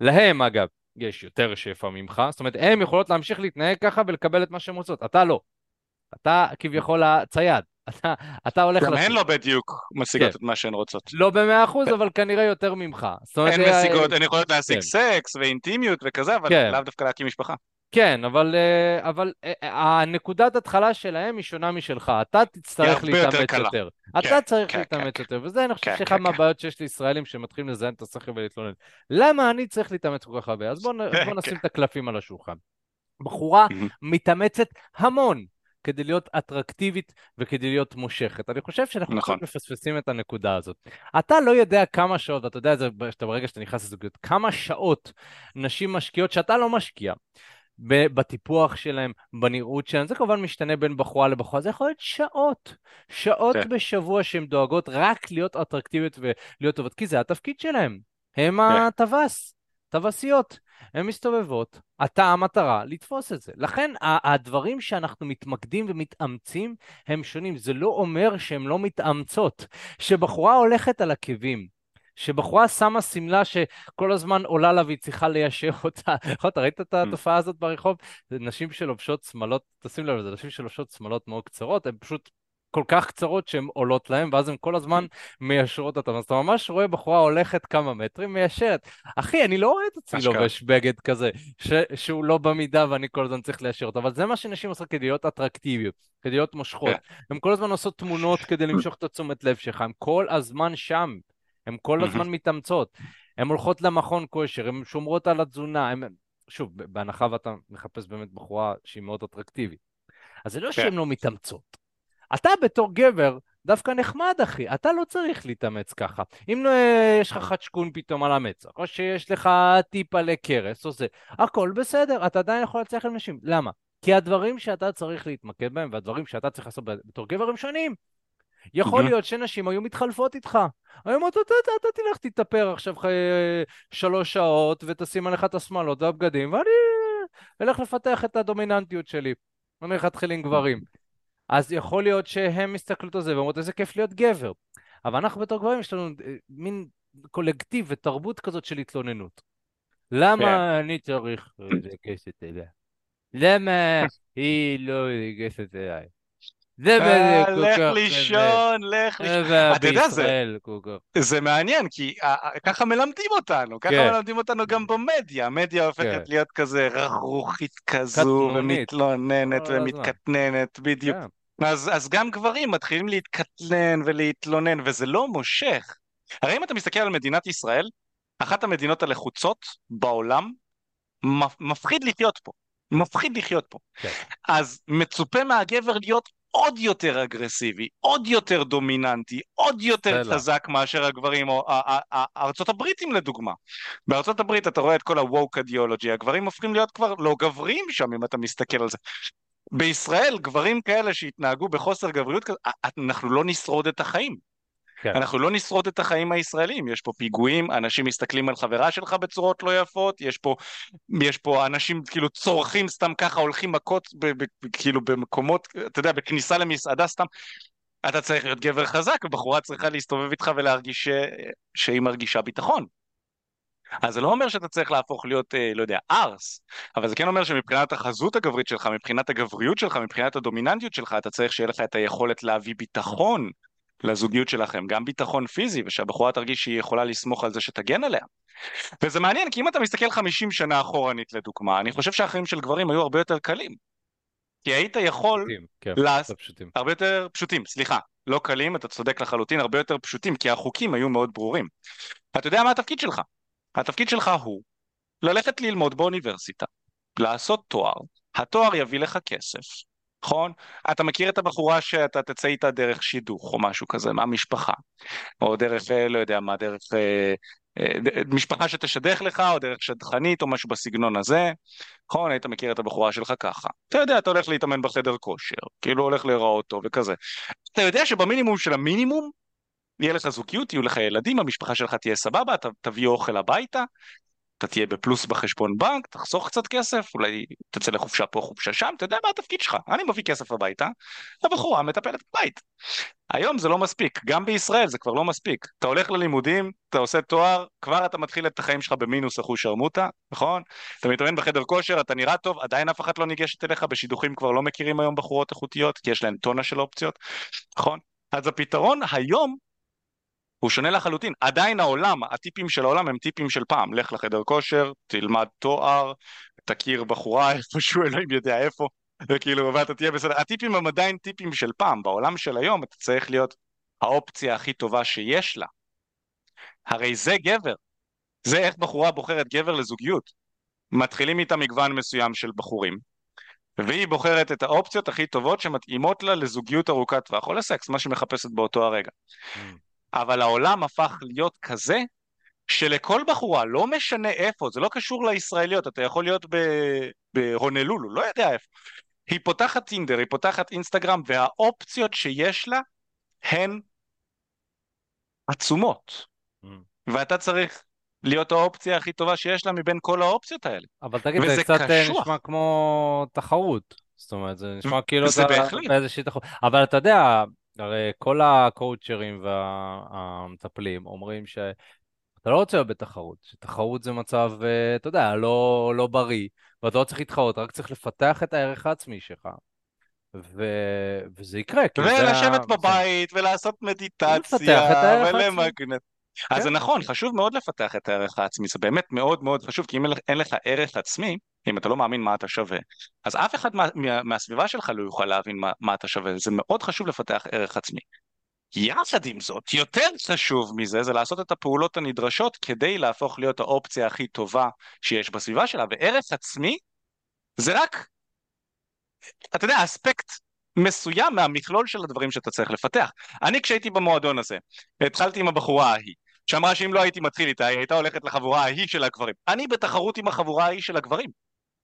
להם, אגב, יש יותר שפע ממך, זאת אומרת, הן יכולות להמשיך להתנהג ככה ולקבל את מה שהן רוצות, אתה לא. אתה כביכול הצייד. אתה, אתה הולך... גם הן לא בדיוק משיגות כן. את מה שהן רוצות. לא במאה אחוז, כן. אבל כנראה יותר ממך. הן משיגות, הן יכולות להשיג כן. סקס ואינטימיות וכזה, אבל כן. לאו דווקא להקים משפחה. כן, אבל, אה, אבל אה, אה, הנקודת התחלה שלהם היא שונה משלך. אתה תצטרך להתאמץ יותר. יותר. כן, אתה צריך כן, להתאמץ כן, יותר, וזה אני חושב כן, שאחד כן, מהבעיות שיש לישראלים שמתחילים לזיין את השכל ולהתלונן. למה אני צריך להתאמץ כל כך הרבה? אז בואו (laughs) בוא נשים את הקלפים על השולחן. בחורה מתאמצת המון כדי להיות אטרקטיבית וכדי להיות מושכת. אני חושב שאנחנו נכון. מפספסים את הנקודה הזאת. אתה לא יודע כמה שעות, ואתה יודע את זה ברגע שאתה נכנס לזוגיות, כמה שעות נשים משקיעות שאתה לא משקיע. בטיפוח שלהם, בנראות שלהם, זה כמובן משתנה בין בחורה לבחורה, זה יכול להיות שעות, שעות כן. בשבוע שהן דואגות רק להיות אטרקטיביות ולהיות טובות, כי זה התפקיד שלהם, הם כן. הטווס, טווסיות. הן מסתובבות, אתה המטרה לתפוס את זה. לכן הדברים שאנחנו מתמקדים ומתאמצים הם שונים. זה לא אומר שהן לא מתאמצות. שבחורה הולכת על עקבים, שבחורה שמה שמלה שכל הזמן עולה לה והיא צריכה ליישר אותה. (laughs) אתה ראית את התופעה הזאת ברחוב? זה נשים שלובשות שמלות, תשים לב, זה נשים שלובשות שמלות מאוד קצרות, הן פשוט כל כך קצרות שהן עולות להם, ואז הן כל הזמן מיישרות אותם. אז אתה ממש רואה בחורה הולכת כמה מטרים, מיישרת. אחי, אני לא רואה את עצמי לובש בגד כזה, ש- שהוא לא במידה ואני כל הזמן צריך ליישר אותו, אבל זה מה שנשים עושות כדי להיות אטרקטיביות, כדי להיות מושכות. כן. הן כל הזמן עושות תמונות כדי למשוך את התשומת לב שלך, הן כל הזמן שם. הן כל הזמן מתאמצות. הן הולכות למכון כושר, הן שומרות על התזונה, הן... שוב, בהנחה ואתה מחפש באמת בחורה שהיא מאוד אטרקטיבית. אז זה לא שהן לא מתאמצות. אתה בתור גבר, דווקא נחמד, אחי. אתה לא צריך להתאמץ ככה. אם לא, יש לך חדשקון פתאום על המצח, או שיש לך טיפה לקרס, או זה, הכל בסדר, אתה עדיין יכול להצליח עם נשים. למה? כי הדברים שאתה צריך להתמקד בהם, והדברים שאתה צריך לעשות בתור גבר הם שונים. יכול להיות שנשים היו מתחלפות איתך. היו אומרות, אתה תלך תתאפר עכשיו שלוש שעות ותשים עליך את השמאלות והבגדים, ואני אלך לפתח את הדומיננטיות שלי. אני הולך להתחיל עם גברים. אז יכול להיות שהם מסתכלות על זה ואומרות, איזה כיף להיות גבר. אבל אנחנו בתור גברים יש לנו אה, מין קולקטיב ותרבות כזאת של התלוננות. למה כן. אני צריך לגשת אליה? למה היא לא לגשת אליי? זה אה, כל כך... לך לישון, לך לישון. אתה יודע, זה מעניין, כי ככה מלמדים אותנו, ככה כן. מלמדים אותנו גם במדיה. המדיה הופכת כן. להיות כזה רכרוכית כזו, ומתלוננת ומתקטננת, בדיוק. כן. אז גם גברים מתחילים להתקטנן ולהתלונן, וזה לא מושך. הרי אם אתה מסתכל על מדינת ישראל, אחת המדינות הלחוצות בעולם, מפחיד לחיות פה. מפחיד לחיות פה. כן. אז מצופה מהגבר להיות עוד יותר אגרסיבי, עוד יותר דומיננטי, עוד יותר סלע. חזק מאשר הגברים, או ארצות הבריטים לדוגמה. בארצות הברית אתה רואה את כל ה-woke ideology, הגברים הופכים להיות כבר לא גבריים שם אם אתה מסתכל על זה. בישראל גברים כאלה שהתנהגו בחוסר גבריות כזה, אנחנו לא נשרוד את החיים. כן. אנחנו לא נשרוד את החיים הישראלים, יש פה פיגועים, אנשים מסתכלים על חברה שלך בצורות לא יפות, יש פה, יש פה אנשים כאילו צורכים סתם ככה, הולכים מכות ב, ב, כאילו במקומות, אתה יודע, בכניסה למסעדה סתם. אתה צריך להיות גבר חזק, ובחורה צריכה להסתובב איתך ולהרגיש ש... שהיא מרגישה ביטחון. אז זה לא אומר שאתה צריך להפוך להיות, אה, לא יודע, ארס, אבל זה כן אומר שמבחינת החזות הגברית שלך, מבחינת הגבריות שלך, מבחינת הדומיננטיות שלך, אתה צריך שיהיה לך את היכולת להביא ביטחון לזוגיות שלכם, גם ביטחון פיזי, ושהבחורה תרגיש שהיא יכולה לסמוך על זה שתגן עליה. וזה מעניין, כי אם אתה מסתכל 50 שנה אחורנית לדוגמה, אני חושב שהחיים של גברים היו הרבה יותר קלים. כי היית יכול... פשוטים, כן, לס... פשוטים. הרבה יותר פשוטים, סליחה. לא קלים, אתה צודק לחלוטין, הרבה יותר פשוטים, כי החוקים היו מאוד ברורים. אתה יודע מה התפקיד שלך? התפקיד שלך הוא ללכת ללמוד באוניברסיטה, לעשות תואר, התואר יביא לך כסף, נכון? אתה מכיר את הבחורה שאתה תצא איתה דרך שידוך או משהו כזה, מהמשפחה, או דרך, אה, לא יודע מה, דרך אה, אה, משפחה שתשדך לך, או דרך שדכנית או משהו בסגנון הזה, נכון? היית מכיר את הבחורה שלך ככה. אתה יודע, אתה הולך להתאמן בחדר כושר, כאילו הולך להיראות טוב וכזה. אתה יודע שבמינימום של המינימום, יהיה לך זוגיות, יהיו לך ילדים, המשפחה שלך תהיה סבבה, אתה תביא אוכל הביתה, אתה תהיה בפלוס בחשבון בנק, תחסוך קצת כסף, אולי תצא לחופשה פה, חופשה שם, אתה יודע מה התפקיד שלך, אני מביא כסף הביתה, הבחורה מטפלת בבית. היום זה לא מספיק, גם בישראל זה כבר לא מספיק. אתה הולך ללימודים, אתה עושה תואר, כבר אתה מתחיל את החיים שלך במינוס אחוז שרמוטה, נכון? אתה מתאמן בחדר כושר, אתה נראה טוב, עדיין אף אחד לא ניגשת אליך, בשידוכים כבר לא מכירים היום בחורות איכותיות, כי יש להן טונה של אופציות, נכון? אז הפתרון היום הוא שונה לחלוטין. עדיין העולם, הטיפים של העולם הם טיפים של פעם. לך לחדר כושר, תלמד תואר, תכיר בחורה (laughs) איפשהו, אלוהים יודע איפה, וכאילו, ואתה תהיה בסדר. הטיפים הם עדיין טיפים של פעם. בעולם של היום אתה צריך להיות האופציה הכי טובה שיש לה. הרי זה גבר. זה איך בחורה בוחרת גבר לזוגיות. מתחילים איתה מגוון מסוים של בחורים, והיא בוחרת את האופציות הכי טובות שמתאימות לה לזוגיות ארוכת טווח או לסקס, מה שהיא מחפשת באותו הרגע. אבל העולם הפך להיות כזה שלכל בחורה, לא משנה איפה, זה לא קשור לישראליות, אתה יכול להיות בהונלולו, לא יודע איפה. היא פותחת טינדר, היא פותחת אינסטגרם, והאופציות שיש לה הן עצומות. Mm. ואתה צריך להיות האופציה הכי טובה שיש לה מבין כל האופציות האלה. אבל תגיד, זה קצת אה, קשוח. נשמע כמו תחרות. זאת אומרת, זה נשמע כאילו זה בהחלט. באיזושהי תחרות. אבל אתה יודע, הרי כל הקואוצ'רים והמטפלים אומרים שאתה לא רוצה להיות בתחרות, שתחרות זה מצב, אה, אתה יודע, לא, לא בריא, ואתה לא צריך להתחרות, רק צריך לפתח את הערך העצמי שלך. ו... וזה יקרה. ולשבת זה... בבית, ולעשות מדיטציה, ולמגנט. כן. אז זה נכון, חשוב מאוד לפתח את הערך העצמי, זה באמת מאוד מאוד חשוב, כי אם אין לך ערך עצמי, אם אתה לא מאמין מה אתה שווה, אז אף אחד מה, מה, מהסביבה שלך לא יוכל להבין מה, מה אתה שווה, זה מאוד חשוב לפתח ערך עצמי. יחד עם זאת, יותר חשוב מזה זה לעשות את הפעולות הנדרשות כדי להפוך להיות האופציה הכי טובה שיש בסביבה שלה, וערך עצמי זה רק, אתה יודע, אספקט מסוים מהמכלול של הדברים שאתה צריך לפתח. אני כשהייתי במועדון הזה, התחלתי עם הבחורה ההיא, שאמרה שאם לא הייתי מתחיל איתה, היא הייתה הולכת לחבורה ההיא של הגברים. אני בתחרות עם החבורה ההיא של הגברים.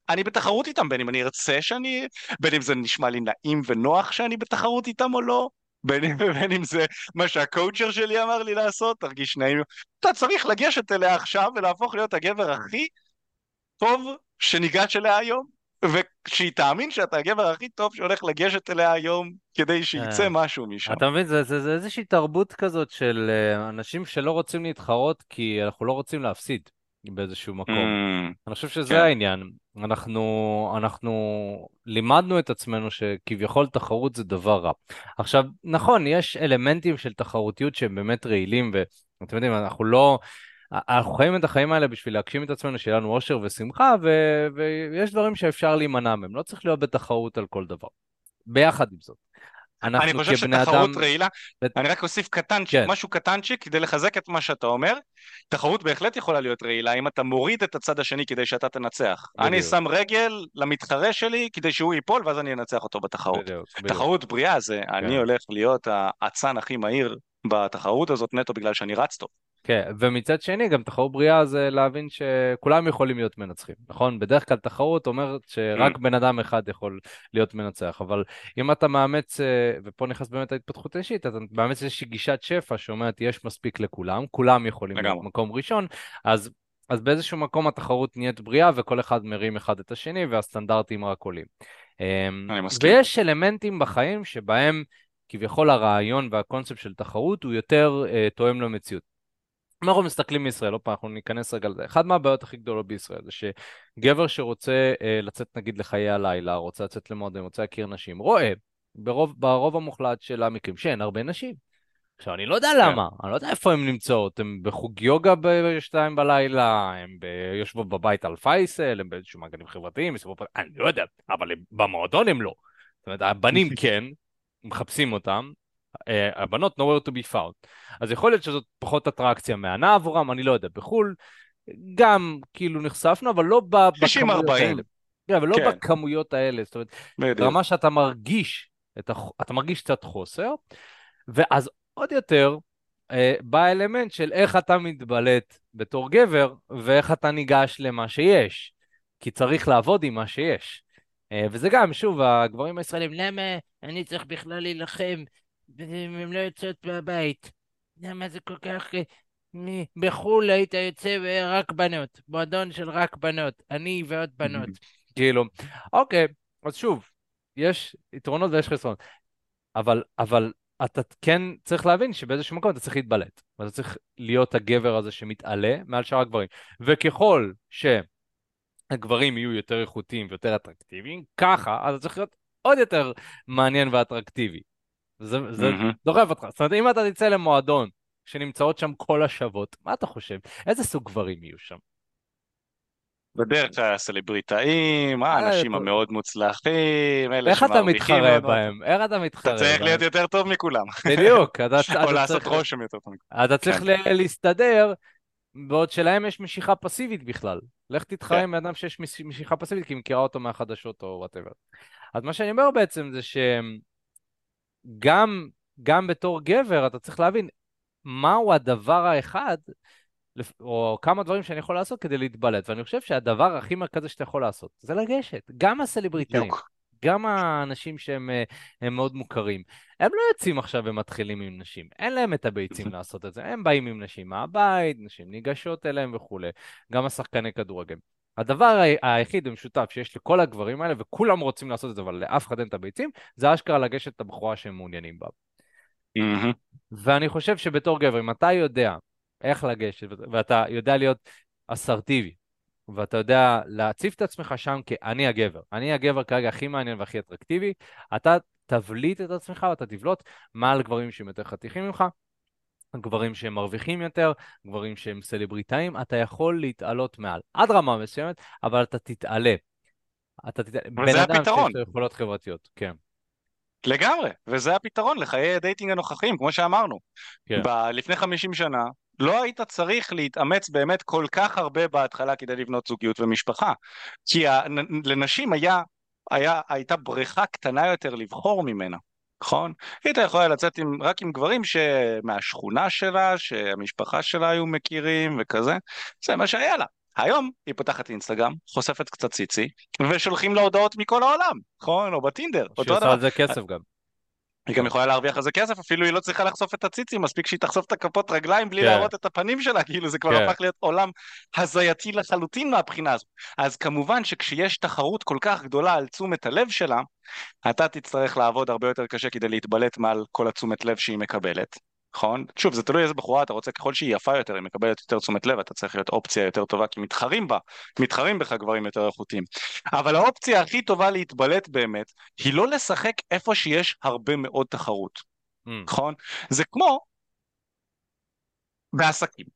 אני בתחרות איתם, בין אם אני ארצה שאני, בין אם זה נשמע לי נעים ונוח שאני בתחרות איתם או לא, בין אם, (laughs) בין אם זה מה שהקואוצ'ר שלי אמר לי לעשות, תרגיש נעים. אתה צריך לגשת אליה עכשיו ולהפוך להיות הגבר הכי טוב שניגש אליה היום, ושהיא תאמין שאתה הגבר הכי טוב שהולך לגשת אליה היום כדי שיצא אה. משהו משם. אתה מבין, זה, זה, זה איזושהי תרבות כזאת של אה, אנשים שלא רוצים להתחרות כי אנחנו לא רוצים להפסיד באיזשהו מקום. Mm, אני חושב שזה כן. העניין. אנחנו, אנחנו לימדנו את עצמנו שכביכול תחרות זה דבר רע. עכשיו, נכון, יש אלמנטים של תחרותיות שהם באמת רעילים, ואתם יודעים, אנחנו לא... אנחנו חיים את החיים האלה בשביל להגשים את עצמנו, שיהיה לנו אושר ושמחה, ו... ויש דברים שאפשר להימנע מהם. לא צריך להיות בתחרות על כל דבר. ביחד עם זאת. אני אנחנו חושב כבני שתחרות אדם... רעילה, בת- אני רק אוסיף קטנצ'יק, כן. משהו קטנצ'יק כדי לחזק את מה שאתה אומר, תחרות בהחלט יכולה להיות רעילה אם אתה מוריד את הצד השני כדי שאתה תנצח. אני בדיוק. שם רגל למתחרה שלי כדי שהוא ייפול ואז אני אנצח אותו בתחרות. בדיוק, בדיוק. תחרות בריאה זה אני הולך להיות האצן הכי מהיר בתחרות הזאת נטו בגלל שאני רץ טוב. כן, ומצד שני, גם תחרות בריאה זה להבין שכולם יכולים להיות מנצחים, נכון? בדרך כלל תחרות אומרת שרק Mm. בן אדם אחד יכול להיות מנצח, אבל אם אתה מאמץ, אה, ופה נכנס באמת ההתפתחות האישית, אתה מאמץ איזושהי גישת שפע שאומרת יש מספיק לכולם, כולם יכולים להיות. מקום ראשון, אז, אז באיזשהו מקום התחרות נהיית בריאה וכל אחד מרים אחד את השני והסטנדרטים רק עולים. אמ, אני מסכים. ויש אלמנטים בחיים שבהם כביכול הרעיון והקונספט של תחרות הוא יותר אה, תואם למציאות. אם אנחנו מסתכלים מישראל, עוד פעם, אנחנו ניכנס רגע לזה. אחת מהבעיות הכי גדולות בישראל זה שגבר שרוצה אה, לצאת נגיד לחיי הלילה, רוצה לצאת למועדון, רוצה להכיר נשים, רואה ברוב, ברוב המוחלט של המקרים שאין הרבה נשים. עכשיו, אני לא יודע למה, אני לא יודע איפה הן נמצאות, הן בחוג יוגה בשתיים בלילה, הן יושבות בבית על פייסל, הן באיזשהו מעגלים חברתיים, מסביב- אני לא יודע, אבל במועדון הם לא. זאת אומרת, הבנים (laughs) כן, מחפשים אותם, הבנות nowhere to be found. אז יכול להיות שזאת פחות אטרקציה מהנה עבורם, אני לא יודע, בחו"ל גם כאילו נחשפנו, אבל לא ב- 60-40. בכמויות האלה. כן, אבל לא כן. בכמויות האלה, זאת אומרת, בדיוק. ברמה שאתה מרגיש. אתה מרגיש קצת חוסר, ואז עוד יותר אה, בא האלמנט של איך אתה מתבלט בתור גבר, ואיך אתה ניגש למה שיש, כי צריך לעבוד עם מה שיש. אה, וזה גם, שוב, הגברים הישראלים, למה אני צריך בכלל להילחם, הם לא יוצאות מהבית, למה זה כל כך... אה, בחו"ל היית יוצא רק בנות, מועדון של רק בנות, אני ועוד בנות. כאילו, אוקיי, אז שוב, יש יתרונות ויש חסרונות. אבל, אבל אתה כן צריך להבין שבאיזשהו מקום אתה צריך להתבלט. ואתה צריך להיות הגבר הזה שמתעלה מעל שאר הגברים. וככל שהגברים יהיו יותר איכותיים ויותר אטרקטיביים, ככה, אז אתה צריך להיות עוד יותר מעניין ואטרקטיבי. זה, זה מהמם. דוחף אותך. זאת אומרת, אם אתה תצא למועדון שנמצאות שם כל השוות, מה אתה חושב? איזה סוג גברים יהיו שם? בדרך כלל הסלבריטאים, האנשים אה, המאוד מוצלחים, אלה איך אתה מתחרה. בהם? איך אתה מתחרה אתה צריך בהם? להיות יותר טוב מכולם. בדיוק, (laughs) או לעשות צריך, רושם יותר טוב מכולם. אתה צריך כן. ל- להסתדר, בעוד שלהם יש משיכה פסיבית בכלל. לך תתחרה כן. עם אדם שיש מש- משיכה פסיבית כי היא מכירה אותו מהחדשות או וואטאבר. אז מה שאני אומר בעצם זה שגם גם בתור גבר אתה צריך להבין מהו הדבר האחד, או כמה דברים שאני יכול לעשות כדי להתבלט. ואני חושב שהדבר הכי מרכזי שאתה יכול לעשות זה לגשת. גם הסלבריטאים. בדיוק. גם האנשים שהם אה, מאוד מוכרים, הם לא יוצאים עכשיו ומתחילים עם נשים, אין להם את הביצים (laughs) לעשות את זה, הם באים עם נשים מהבית, נשים ניגשות אליהם וכולי, גם השחקני כדורגל. הדבר היחיד המשותף שיש לכל הגברים האלה, וכולם רוצים לעשות את זה, אבל לאף אחד אין את הביצים, זה אשכרה לגשת את הבחורה שהם מעוניינים בה. מהמם. ואני חושב שבתור גבר, אם אתה יודע איך לגשת, ואתה יודע להיות אסרטיבי, ואתה יודע להציב את עצמך שם כאני הגבר, אני הגבר כרגע הכי מעניין והכי אטרקטיבי, אתה תבליט את עצמך ואתה תבלוט מעל גברים שהם יותר חתיכים ממך, גברים שהם מרוויחים יותר, גברים שהם סלבריטאים, אתה יכול להתעלות מעל, עד רמה מסוימת, אבל אתה תתעלה. אתה תתעלה. בן אדם. שיש לו יכולות חברתיות, כן. לגמרי, וזה הפתרון לחיי הדייטינג הנוכחיים, כמו שאמרנו. כן. ב- לפני 50 שנה, לא היית צריך להתאמץ באמת כל כך הרבה בהתחלה כדי לבנות זוגיות ומשפחה. כי ה- לנשים היה, היה, הייתה בריכה קטנה יותר לבחור ממנה, נכון? היא הייתה יכולה לצאת עם, רק עם גברים שמהשכונה שלה, שהמשפחה שלה היו מכירים וכזה, זה מה שהיה לה. היום היא פותחת אינסטגרם, חושפת קצת ציצי, ושולחים לה הודעות מכל העולם, נכון? או בטינדר, שהיא עושה. על זה כסף גם. היא גם יכולה להרוויח על זה כסף, אפילו היא לא צריכה לחשוף את הציצים, מספיק שהיא תחשוף את הכפות רגליים בלי כן. להראות את הפנים שלה, כאילו זה כבר כן. הפך להיות עולם הזייתי לחלוטין מהבחינה הזו. אז כמובן שכשיש תחרות כל כך גדולה על תשומת הלב שלה, אתה תצטרך לעבוד הרבה יותר קשה כדי להתבלט מעל כל התשומת לב שהיא מקבלת. נכון? שוב, זה תלוי איזה בחורה אתה רוצה, ככל שהיא יפה יותר, היא מקבלת יותר תשומת לב, אתה צריך להיות אופציה יותר טובה, כי מתחרים בה, מתחרים בך גברים יותר איכותיים. אבל האופציה הכי טובה להתבלט באמת, היא לא לשחק איפה שיש הרבה מאוד תחרות. Mm. נכון? זה כמו בעסקים.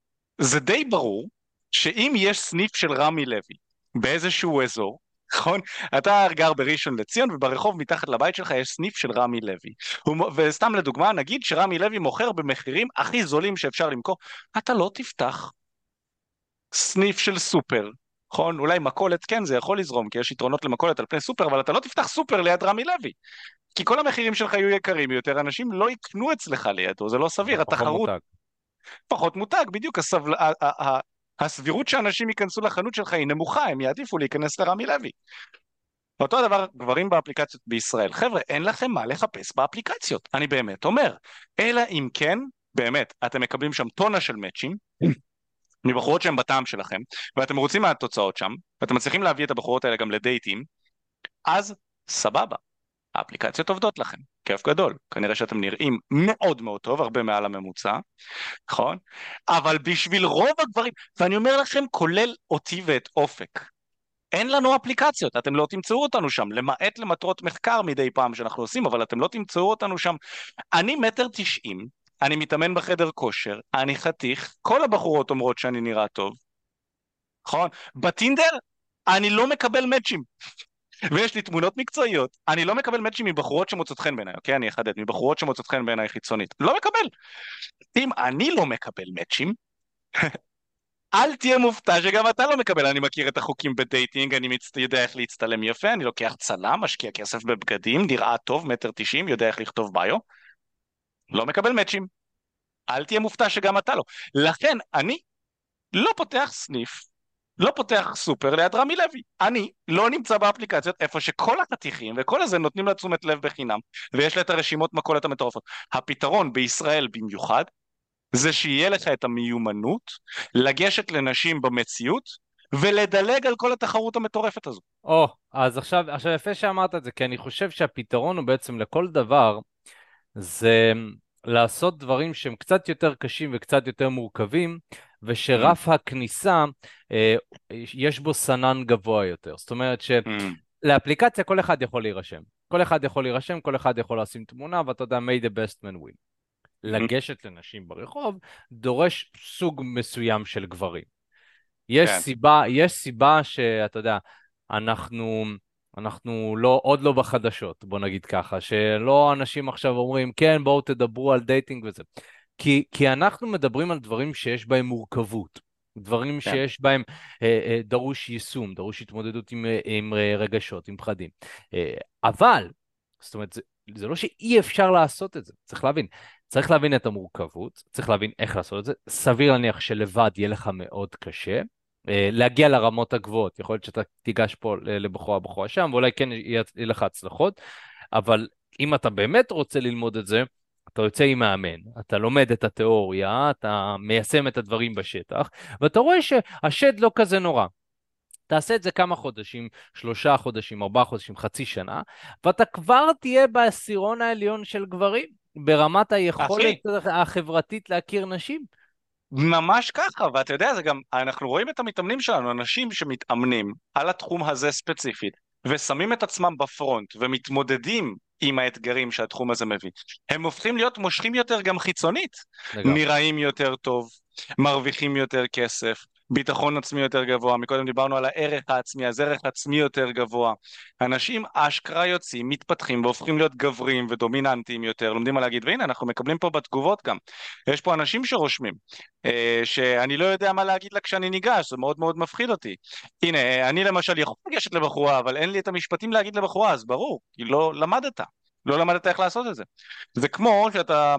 זה די ברור שאם יש סניף של רמי לוי באיזשהו אזור, נכון? אתה גר בראשון לציון וברחוב מתחת לבית שלך יש סניף של רמי לוי. וסתם לדוגמה, נגיד שרמי לוי מוכר במחירים הכי זולים שאפשר למכור, אתה לא תפתח סניף של סופר. נכון? אולי מכולת כן זה יכול לזרום כי יש יתרונות למכולת על פני סופר אבל אתה לא תפתח סופר ליד רמי לוי כי כל המחירים שלך יהיו יקרים יותר אנשים לא יקנו אצלך לידו זה לא סביר התחרות. פחות מותג, בדיוק, הסבל... הסבירות שאנשים ייכנסו לחנות שלך היא נמוכה, הם יעדיפו להיכנס לרמי לוי. אותו הדבר גברים באפליקציות בישראל. חבר'ה, אין לכם מה לחפש באפליקציות, אני באמת אומר. אלא אם כן, באמת, אתם מקבלים שם טונה של מאצ'ים, מבחורות שהן בטעם שלכם, ואתם מרוצים מהתוצאות שם, ואתם מצליחים להביא את הבחורות האלה גם לדייטים, אז סבבה. האפליקציות עובדות לכם, כיף גדול. כנראה שאתם נראים מאוד מאוד טוב, הרבה מעל הממוצע, נכון? אבל בשביל רוב הגברים, ואני אומר לכם, כולל אותי ואת אופק, אין לנו אפליקציות, אתם לא תמצאו אותנו שם, למעט למטרות מחקר מדי פעם שאנחנו עושים, אבל אתם לא תמצאו אותנו שם. אני מטר תשעים, אני מתאמן בחדר כושר, אני חתיך, כל הבחורות אומרות שאני נראה טוב, נכון? בטינדר אני לא מקבל מאצ'ים. ויש לי תמונות מקצועיות, אני לא מקבל מאצ'ים מבחורות שמוצאות חן בעיניי, אוקיי? אני אחדד, מבחורות שמוצאות חן בעיניי חיצונית. לא מקבל. אם אני לא מקבל מאצ'ים, (laughs) אל תהיה מופתע שגם אתה לא מקבל, אני מכיר את החוקים בדייטינג, אני מצ... יודע איך להצטלם יפה, אני לוקח צלם, משקיע כסף בבגדים, נראה טוב, מטר תשעים, יודע איך לכתוב ביו, לא מקבל מאצ'ים. אל תהיה מופתע שגם אתה לא. לכן אני לא פותח סניף, לא פותח סופר ליד רמי לוי. אני לא נמצא באפליקציות איפה שכל החתיכים וכל הזה נותנים לה תשומת לב בחינם, ויש לה את הרשימות מכולת המטורפות. הפתרון בישראל במיוחד, זה שיהיה לך את המיומנות לגשת לנשים במציאות ולדלג על כל התחרות המטורפת הזו. או, אז עכשיו, עכשיו יפה שאמרת את זה, כי אני חושב שהפתרון הוא בעצם לכל דבר, זה לעשות דברים שהם קצת יותר קשים וקצת יותר מורכבים, ושרף הכניסה, אה, יש בו סנן גבוה יותר. זאת אומרת שלאפליקציה כל אחד יכול להירשם. כל אחד יכול להירשם, כל אחד יכול לשים תמונה, ואתה יודע, may the best man win. לגשת לנשים ברחוב דורש סוג מסוים של גברים. יש כן. סיבה, יש סיבה שאתה יודע, אנחנו, אנחנו לא, עוד לא בחדשות, בוא נגיד ככה, שלא אנשים עכשיו אומרים, כן, בואו תדברו על דייטינג וזה. כי, כי אנחנו מדברים על דברים שיש בהם מורכבות, דברים כן. שיש בהם אה, אה, דרוש יישום, דרוש התמודדות עם, אה, עם אה, רגשות, עם פחדים. אה, אבל, זאת אומרת, זה, זה לא שאי אפשר לעשות את זה, צריך להבין. צריך להבין את המורכבות, צריך להבין איך לעשות את זה. סביר להניח שלבד יהיה לך מאוד קשה. אה, להגיע לרמות הגבוהות, יכול להיות שאתה תיגש פה לבחורה בחורה שם, ואולי כן יהיה יהיה לך הצלחות, אבל אם אתה באמת רוצה ללמוד את זה, אתה יוצא עם מאמן, אתה לומד את התיאוריה, אתה מיישם את הדברים בשטח, ואתה רואה שהשד לא כזה נורא. תעשה את זה כמה חודשים, שלושה חודשים, ארבעה חודשים, חצי שנה, ואתה כבר תהיה בעשירון העליון של גברים, ברמת היכולת החברתית להכיר נשים. ממש ככה, ואתה יודע, זה גם, אנחנו רואים את המתאמנים שלנו, אנשים שמתאמנים על התחום הזה ספציפית, ושמים את עצמם בפרונט, ומתמודדים עם האתגרים שהתחום הזה מביא. הם הופכים להיות מושכים יותר גם חיצונית. נראים יותר טוב, מרוויחים יותר כסף, ביטחון עצמי יותר גבוה, מקודם דיברנו על הערך העצמי, אז ערך עצמי יותר גבוה. אנשים אשכרה יוצאים, מתפתחים והופכים להיות גברים ודומיננטיים יותר, לומדים מה להגיד, והנה אנחנו מקבלים פה בתגובות גם. יש פה אנשים שרושמים, אה, שאני לא יודע מה להגיד לה כשאני ניגש, זה מאוד מאוד מפחיד אותי. הנה, אני למשל יכול לגשת לבחורה, אבל אין לי את המשפטים להגיד לבחורה, אז ברור, כי לא למדת. לא למדת איך לעשות את זה. זה כמו שאתה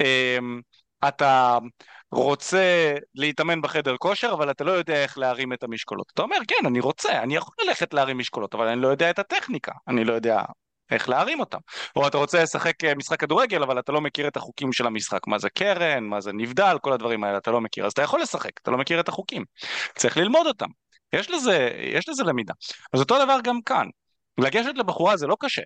אה, אתה רוצה להתאמן בחדר כושר, אבל אתה לא יודע איך להרים את המשקולות. אתה אומר, כן, אני רוצה, אני יכול ללכת להרים משקולות, אבל אני לא יודע את הטכניקה, אני לא יודע איך להרים אותם. או אתה רוצה לשחק אה, משחק כדורגל, אבל אתה לא מכיר את החוקים של המשחק, מה זה קרן, מה זה נבדל, כל הדברים האלה, אתה לא מכיר. אז אתה יכול לשחק, אתה לא מכיר את החוקים. צריך ללמוד אותם. יש לזה, יש לזה למידה. אז אותו דבר גם כאן. לגשת לבחורה זה לא קשה.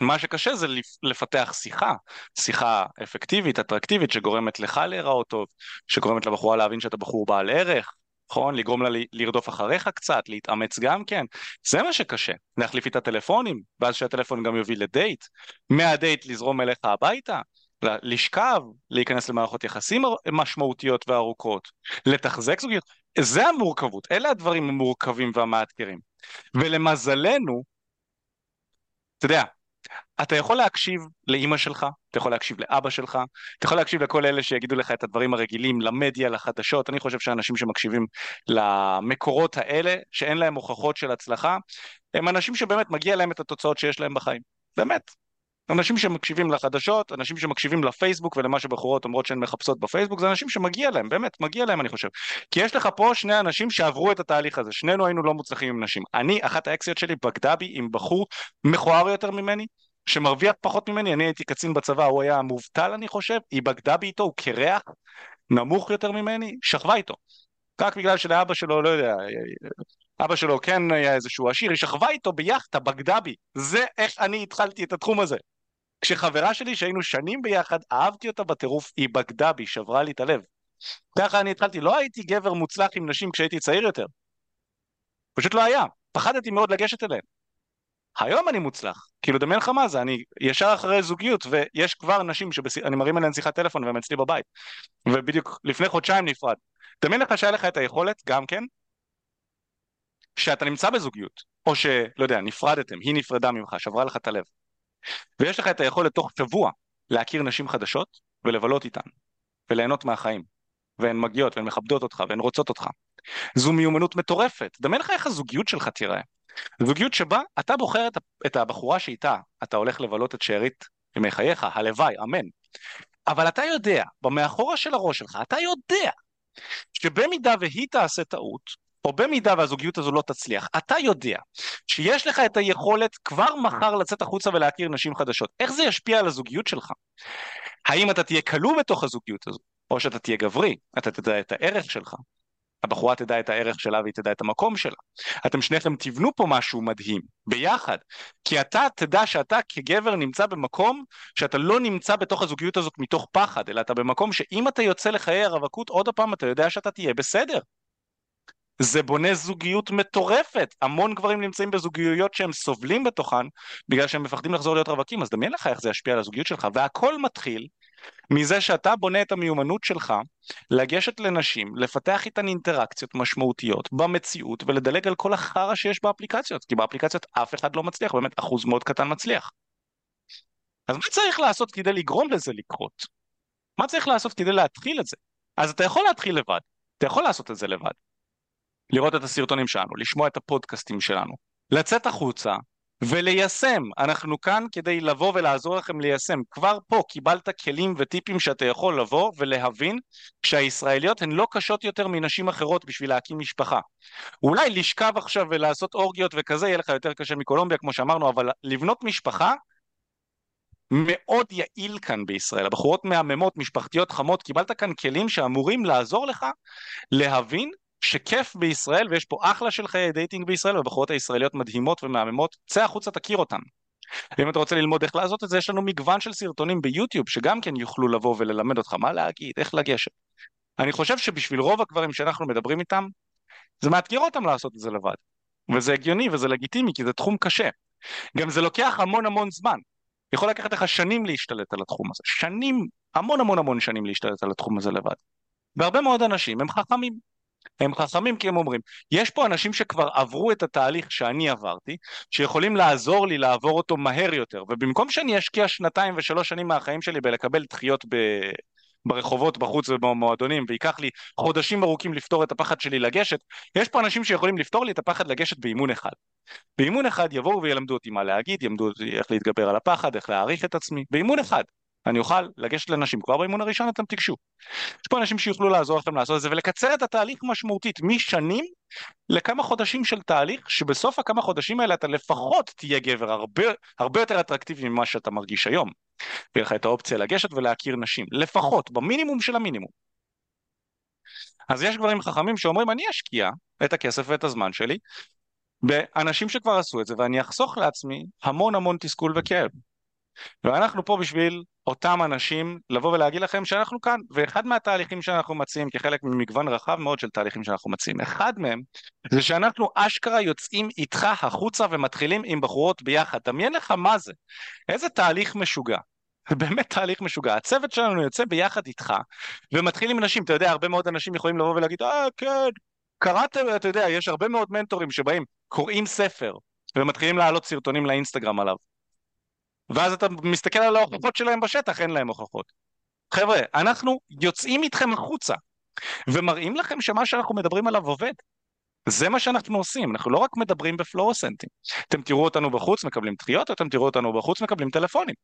מה שקשה זה לפתח שיחה, שיחה אפקטיבית, אטרקטיבית, שגורמת לך להיראות טוב, שגורמת לבחורה להבין שאתה בחור בעל ערך, נכון? לגרום לה לרדוף אחריך קצת, להתאמץ גם כן, זה מה שקשה, להחליף איתה טלפונים, ואז שהטלפון גם יוביל לדייט, מהדייט לזרום אליך הביתה, לשכב, להיכנס למערכות יחסים משמעותיות וארוכות, לתחזק זוגיות, זה המורכבות, אלה הדברים המורכבים והמאתגרים. ולמזלנו, אתה יודע, אתה יכול להקשיב לאימא שלך, אתה יכול להקשיב לאבא שלך, אתה יכול להקשיב לכל אלה שיגידו לך את הדברים הרגילים, למדיה, לחדשות, אני חושב שאנשים שמקשיבים למקורות האלה, שאין להם הוכחות של הצלחה, הם אנשים שבאמת מגיע להם את התוצאות שיש להם בחיים, באמת. אנשים שמקשיבים לחדשות, אנשים שמקשיבים לפייסבוק ולמה שבחורות אומרות שהן מחפשות בפייסבוק, זה אנשים שמגיע להם, באמת, מגיע להם אני חושב. כי יש לך פה שני אנשים שעברו את התהליך הזה, שנינו היינו לא מוצלחים עם נשים. אני, אחת האקסיות שלי בגדה בי עם בחור מכוער יותר ממני, שמרוויח פחות ממני, אני הייתי קצין בצבא, הוא היה מובטל אני חושב, היא בגדה בי איתו, הוא קרח, נמוך יותר ממני, שכבה איתו. רק בגלל שלאבא שלו, לא יודע, אבא שלו כן היה איזשהו עשיר, היא שכבה איתו ביאכטה, בגדה בי. זה איך אני התחלתי את התחום הזה. כשחברה שלי שהיינו שנים ביחד, אהבתי אותה בטירוף, היא בגדה בי, שברה לי את הלב. ככה אני התחלתי, לא הייתי גבר מוצלח עם נשים כשהייתי צעיר יותר. פשוט לא היה, פחדתי מאוד לגשת אליהם. היום אני מוצלח, כאילו דמיין לך מה זה, אני ישר אחרי זוגיות ויש כבר נשים שאני מרים אליהן שיחת טלפון והן אצלי בבית. ובדיוק לפני חודשיים נפרד. דמיין לך שהיה לך את היכולת גם כן שאתה נמצא בזוגיות או שלא יודע נפרדתם, היא נפרדה ממך, שברה לך את הלב. ויש לך את היכולת תוך שבוע להכיר נשים חדשות ולבלות איתן וליהנות מהחיים. והן מגיעות והן מכבדות אותך והן רוצות אותך. זו מיומנות מטורפת, דמיין לך איך הזוגיות שלך תיראה זוגיות שבה אתה בוחר את, הבחורה שאיתה אתה הולך לבלות את שארית ימי חייך, הלוואי, אמן. אבל אתה יודע, במאחורה של הראש שלך, אתה יודע שבמידה והיא תעשה טעות, או במידה והזוגיות הזו לא תצליח, אתה יודע שיש לך את היכולת כבר מחר לצאת החוצה ולהכיר נשים חדשות. איך זה ישפיע על הזוגיות שלך? האם אתה תהיה כלוא בתוך הזוגיות הזו, או שאתה תהיה גברי, אתה תדע את הערך שלך, הבחורה תדע את הערך שלה והיא תדע את המקום שלה. אתם שניכם תבנו פה משהו מדהים, ביחד. כי אתה תדע שאתה כגבר נמצא במקום שאתה לא נמצא בתוך הזוגיות הזאת מתוך פחד, אלא אתה במקום שאם אתה יוצא לחיי הרווקות, עוד פעם אתה יודע שאתה תהיה בסדר. זה בונה זוגיות מטורפת. המון גברים נמצאים בזוגיות שהם סובלים בתוכן בגלל שהם מפחדים לחזור להיות רווקים, אז דמיין לך איך זה ישפיע על הזוגיות שלך, והכל מתחיל מזה שאתה בונה את המיומנות שלך לגשת לנשים, לפתח איתן אינטראקציות משמעותיות במציאות ולדלג על כל החרא שיש באפליקציות, כי באפליקציות אף אחד לא מצליח, באמת אחוז מאוד קטן מצליח. אז מה צריך לעשות כדי לגרום לזה לקרות? מה צריך לעשות כדי להתחיל את זה? אז אתה יכול להתחיל לבד, אתה יכול לעשות את זה לבד. לראות את הסרטונים שלנו, לשמוע את הפודקאסטים שלנו, לצאת החוצה וליישם. אנחנו כאן כדי לבוא ולעזור לכם ליישם. כבר פה קיבלת כלים וטיפים שאתה יכול לבוא ולהבין שהישראליות הן לא קשות יותר מנשים אחרות בשביל להקים משפחה. אולי לשכב עכשיו ולעשות אורגיות וכזה יהיה לך יותר קשה מקולומביה כמו שאמרנו, אבל לבנות משפחה מאוד יעיל כאן בישראל. הבחורות מהממות, משפחתיות חמות, קיבלת כאן כלים שאמורים לעזור לך להבין שכיף בישראל ויש פה אחלה של חיי דייטינג בישראל והבחורות הישראליות מדהימות ומהממות, צא החוצה תכיר אותן. ואם אתה רוצה ללמוד איך לעשות את זה, יש לנו מגוון של סרטונים ביוטיוב שגם כן יוכלו לבוא וללמד אותך מה להגיד, איך לגשת. אני חושב שבשביל רוב הגברים שאנחנו מדברים איתם, זה מאתגר אותם לעשות את זה לבד. וזה הגיוני וזה לגיטימי כי זה תחום קשה. גם זה לוקח המון המון זמן. יכול לקחת לך שנים להשתלט על התחום הזה. שנים, המון המון המון שנים להשתלט על התחום הזה לבד. והרבה מאוד אנשים הם חכמים. הם חכמים כי הם אומרים, יש פה אנשים שכבר עברו את התהליך שאני עברתי, שיכולים לעזור לי לעבור אותו מהר יותר, ובמקום שאני אשקיע שנתיים ושלוש שנים מהחיים שלי בלקבל דחיות ב... ברחובות, בחוץ ובמועדונים, וייקח לי חודשים ארוכים לפתור את הפחד שלי לגשת, יש פה אנשים שיכולים לפתור לי את הפחד לגשת באימון אחד. באימון אחד יבואו וילמדו אותי מה להגיד, ילמדו אותי איך להתגבר על הפחד, איך להעריך את עצמי, באימון אחד. אני אוכל לגשת לנשים, כבר באימון הראשון אתם תיגשו. יש פה אנשים שיוכלו לעזור לכם לעשות את זה ולקצר את התהליך משמעותית משנים לכמה חודשים של תהליך, שבסוף הכמה חודשים האלה אתה לפחות תהיה גבר הרבה, הרבה יותר אטרקטיבי ממה שאתה מרגיש היום. ויהיה לך את האופציה לגשת ולהכיר נשים, לפחות, במינימום של המינימום. אז יש גברים חכמים שאומרים אני אשקיע את הכסף ואת הזמן שלי באנשים שכבר עשו את זה ואני אחסוך לעצמי המון המון תסכול וכאב. ואנחנו פה בשביל אותם אנשים לבוא ולהגיד לכם שאנחנו כאן, ואחד מהתהליכים שאנחנו מציעים כחלק ממגוון רחב מאוד של תהליכים שאנחנו מציעים, אחד מהם זה שאנחנו אשכרה יוצאים איתך החוצה ומתחילים עם בחורות ביחד, דמיין לך מה זה, איזה תהליך משוגע. זה באמת תהליך משוגע. הצוות שלנו יוצא ביחד איתך, ומתחיל עם נשים, אתה יודע, הרבה מאוד אנשים יכולים לבוא ולהגיד, אה, כן, קראתם, אתה יודע, יש הרבה מאוד מנטורים שבאים, קוראים ספר, ומתחילים להעלות סרטונים לאינסטגרם עליו. ואז אתה מסתכל על ההוכחות שלהם בשטח, אין להם הוכחות. חבר'ה, אנחנו יוצאים איתכם החוצה, ומראים לכם שמה שאנחנו מדברים עליו עובד. זה מה שאנחנו עושים, אנחנו לא רק מדברים בפלורוסנטים. אתם תראו אותנו בחוץ מקבלים דחיות, אתם תראו אותנו בחוץ מקבלים טלפונים.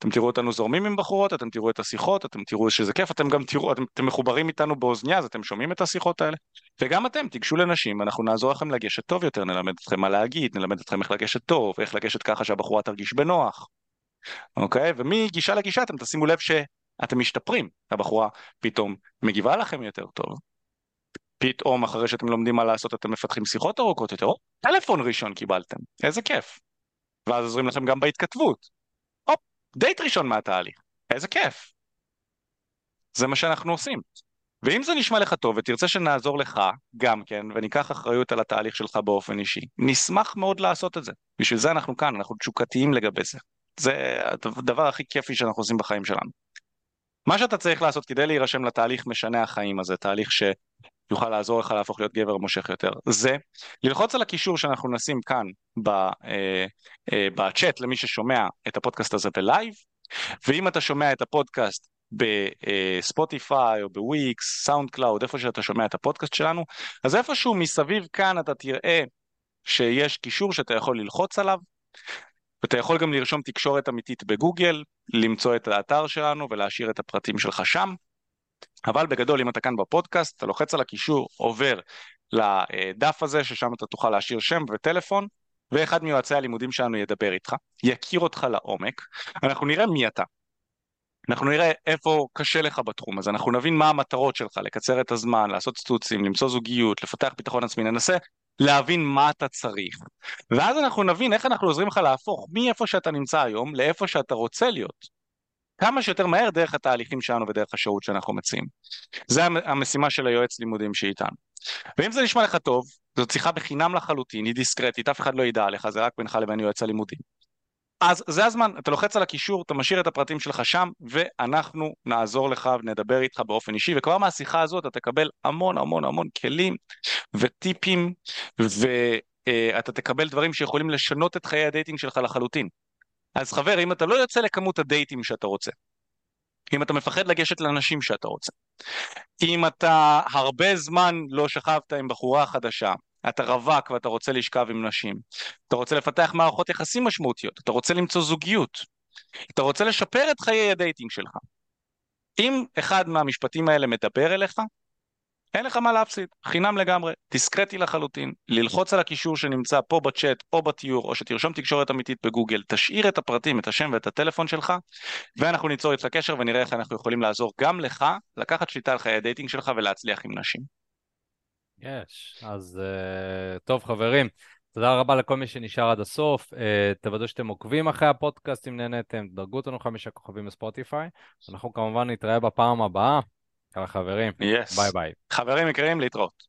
אתם תראו אותנו זורמים עם בחורות, אתם תראו את השיחות, אתם תראו שזה כיף, אתם גם תראו, אתם, אתם מחוברים איתנו באוזניה, אז אתם שומעים את השיחות האלה. וגם אתם, תיגשו לנשים, אנחנו נעזור לכם לגשת טוב יותר, נלמד אתכם מה להגיד, נלמד אתכם איך לגשת טוב, איך לגשת ככה שהבחורה תרגיש בנוח. אוקיי? ומגישה לגישה אתם תשימו לב שאתם משתפרים, הבחורה פתאום מגיבה לכם יותר טוב. פתאום אחרי שאתם לומדים מה לעשות אתם מפתחים שיחות ארוכות יותר, או טלפון ראשון קיבלתם, איזה כיף. ואז עוזרים לכם גם בהתכתבות. דייט ראשון מהתהליך, איזה כיף. זה מה שאנחנו עושים. ואם זה נשמע לך טוב ותרצה שנעזור לך גם כן וניקח אחריות על התהליך שלך באופן אישי, נשמח מאוד לעשות את זה. בשביל זה אנחנו כאן, אנחנו תשוקתיים לגבי זה. זה הדבר הכי כיפי שאנחנו עושים בחיים שלנו. מה שאתה צריך לעשות כדי להירשם לתהליך משנה החיים הזה, תהליך שיוכל לעזור לך להפוך להיות גבר מושך יותר, זה ללחוץ על הקישור שאנחנו נשים כאן אה, אה, בצ'אט למי ששומע את הפודקאסט הזה בלייב, ואם אתה שומע את הפודקאסט ב Spotify או בוויקס, SoundCloud, איפה שאתה שומע את הפודקאסט שלנו, אז איפשהו מסביב כאן אתה תראה שיש קישור שאתה יכול ללחוץ עליו, ואתה יכול גם לרשום תקשורת אמיתית בגוגל, למצוא את האתר שלנו ולהשאיר את הפרטים שלך שם. אבל בגדול אם אתה כאן בפודקאסט, אתה לוחץ על הקישור, עובר לדף הזה ששם אתה תוכל להשאיר שם וטלפון, ואחד מיועצי הלימודים שלנו ידבר איתך, יכיר אותך לעומק, אנחנו נראה מי אתה. אנחנו נראה איפה קשה לך בתחום הזה, אנחנו נבין מה המטרות שלך, לקצר את הזמן, לעשות סטוצים, למצוא זוגיות, לפתח ביטחון עצמי, ננסה להבין מה אתה צריך. ואז אנחנו נבין איך אנחנו עוזרים לך להפוך מאיפה שאתה נמצא היום לאיפה שאתה רוצה להיות. כמה שיותר מהר דרך התהליכים שלנו ודרך השהות שאנחנו מציעים. זה המשימה של היועץ לימודים שאיתנו. ואם זה נשמע לך טוב, זאת שיחה בחינם לחלוטין, היא דיסקרטית, אף אחד לא ידע עליך, זה רק בינך לבין יועץ הלימודים. אז זה הזמן, אתה לוחץ על הקישור, אתה משאיר את הפרטים שלך שם, ואנחנו נעזור לך ונדבר איתך באופן אישי, וכבר מהשיחה הזאת אתה תקבל המון המון המון כלים וטיפים, ואתה תקבל דברים שיכולים לשנות את חיי הדייטינג שלך לחלוטין. אז חבר, אם אתה לא יוצא לכמות הדייטים שאתה רוצה, אם אתה מפחד לגשת לנשים שאתה רוצה, אם אתה הרבה זמן לא שכבת עם בחורה חדשה, אתה רווק ואתה רוצה לשכב עם נשים, אתה רוצה לפתח מערכות יחסים משמעותיות, אתה רוצה למצוא זוגיות, אתה רוצה לשפר את חיי הדייטינג שלך. אם אחד מהמשפטים האלה מדבר אליך, אין לך מה להפסיד, חינם לגמרי, דיסקרטי לחלוטין, ללחוץ על הקישור שנמצא פה בצ'אט או בתיאור, או שתרשום תקשורת אמיתית בגוגל, תשאיר את הפרטים, את השם ואת הטלפון שלך, ואנחנו ניצור איתך קשר ונראה איך אנחנו יכולים לעזור גם לך לקחת שליטה על חיי הדייטינג שלך ולהצליח עם נשים. יש, אז uh, טוב חברים, תודה רבה לכל מי שנשאר עד הסוף, uh, תוודאו שאתם עוקבים אחרי הפודקאסט אם נהניתם, דרגו אותנו חמישה כוכבים ב Spotify, אנחנו כמובן נתראה בפעם הבאה. יאללה חברים, yes. ביי ביי. חברים יקרים, להתראות.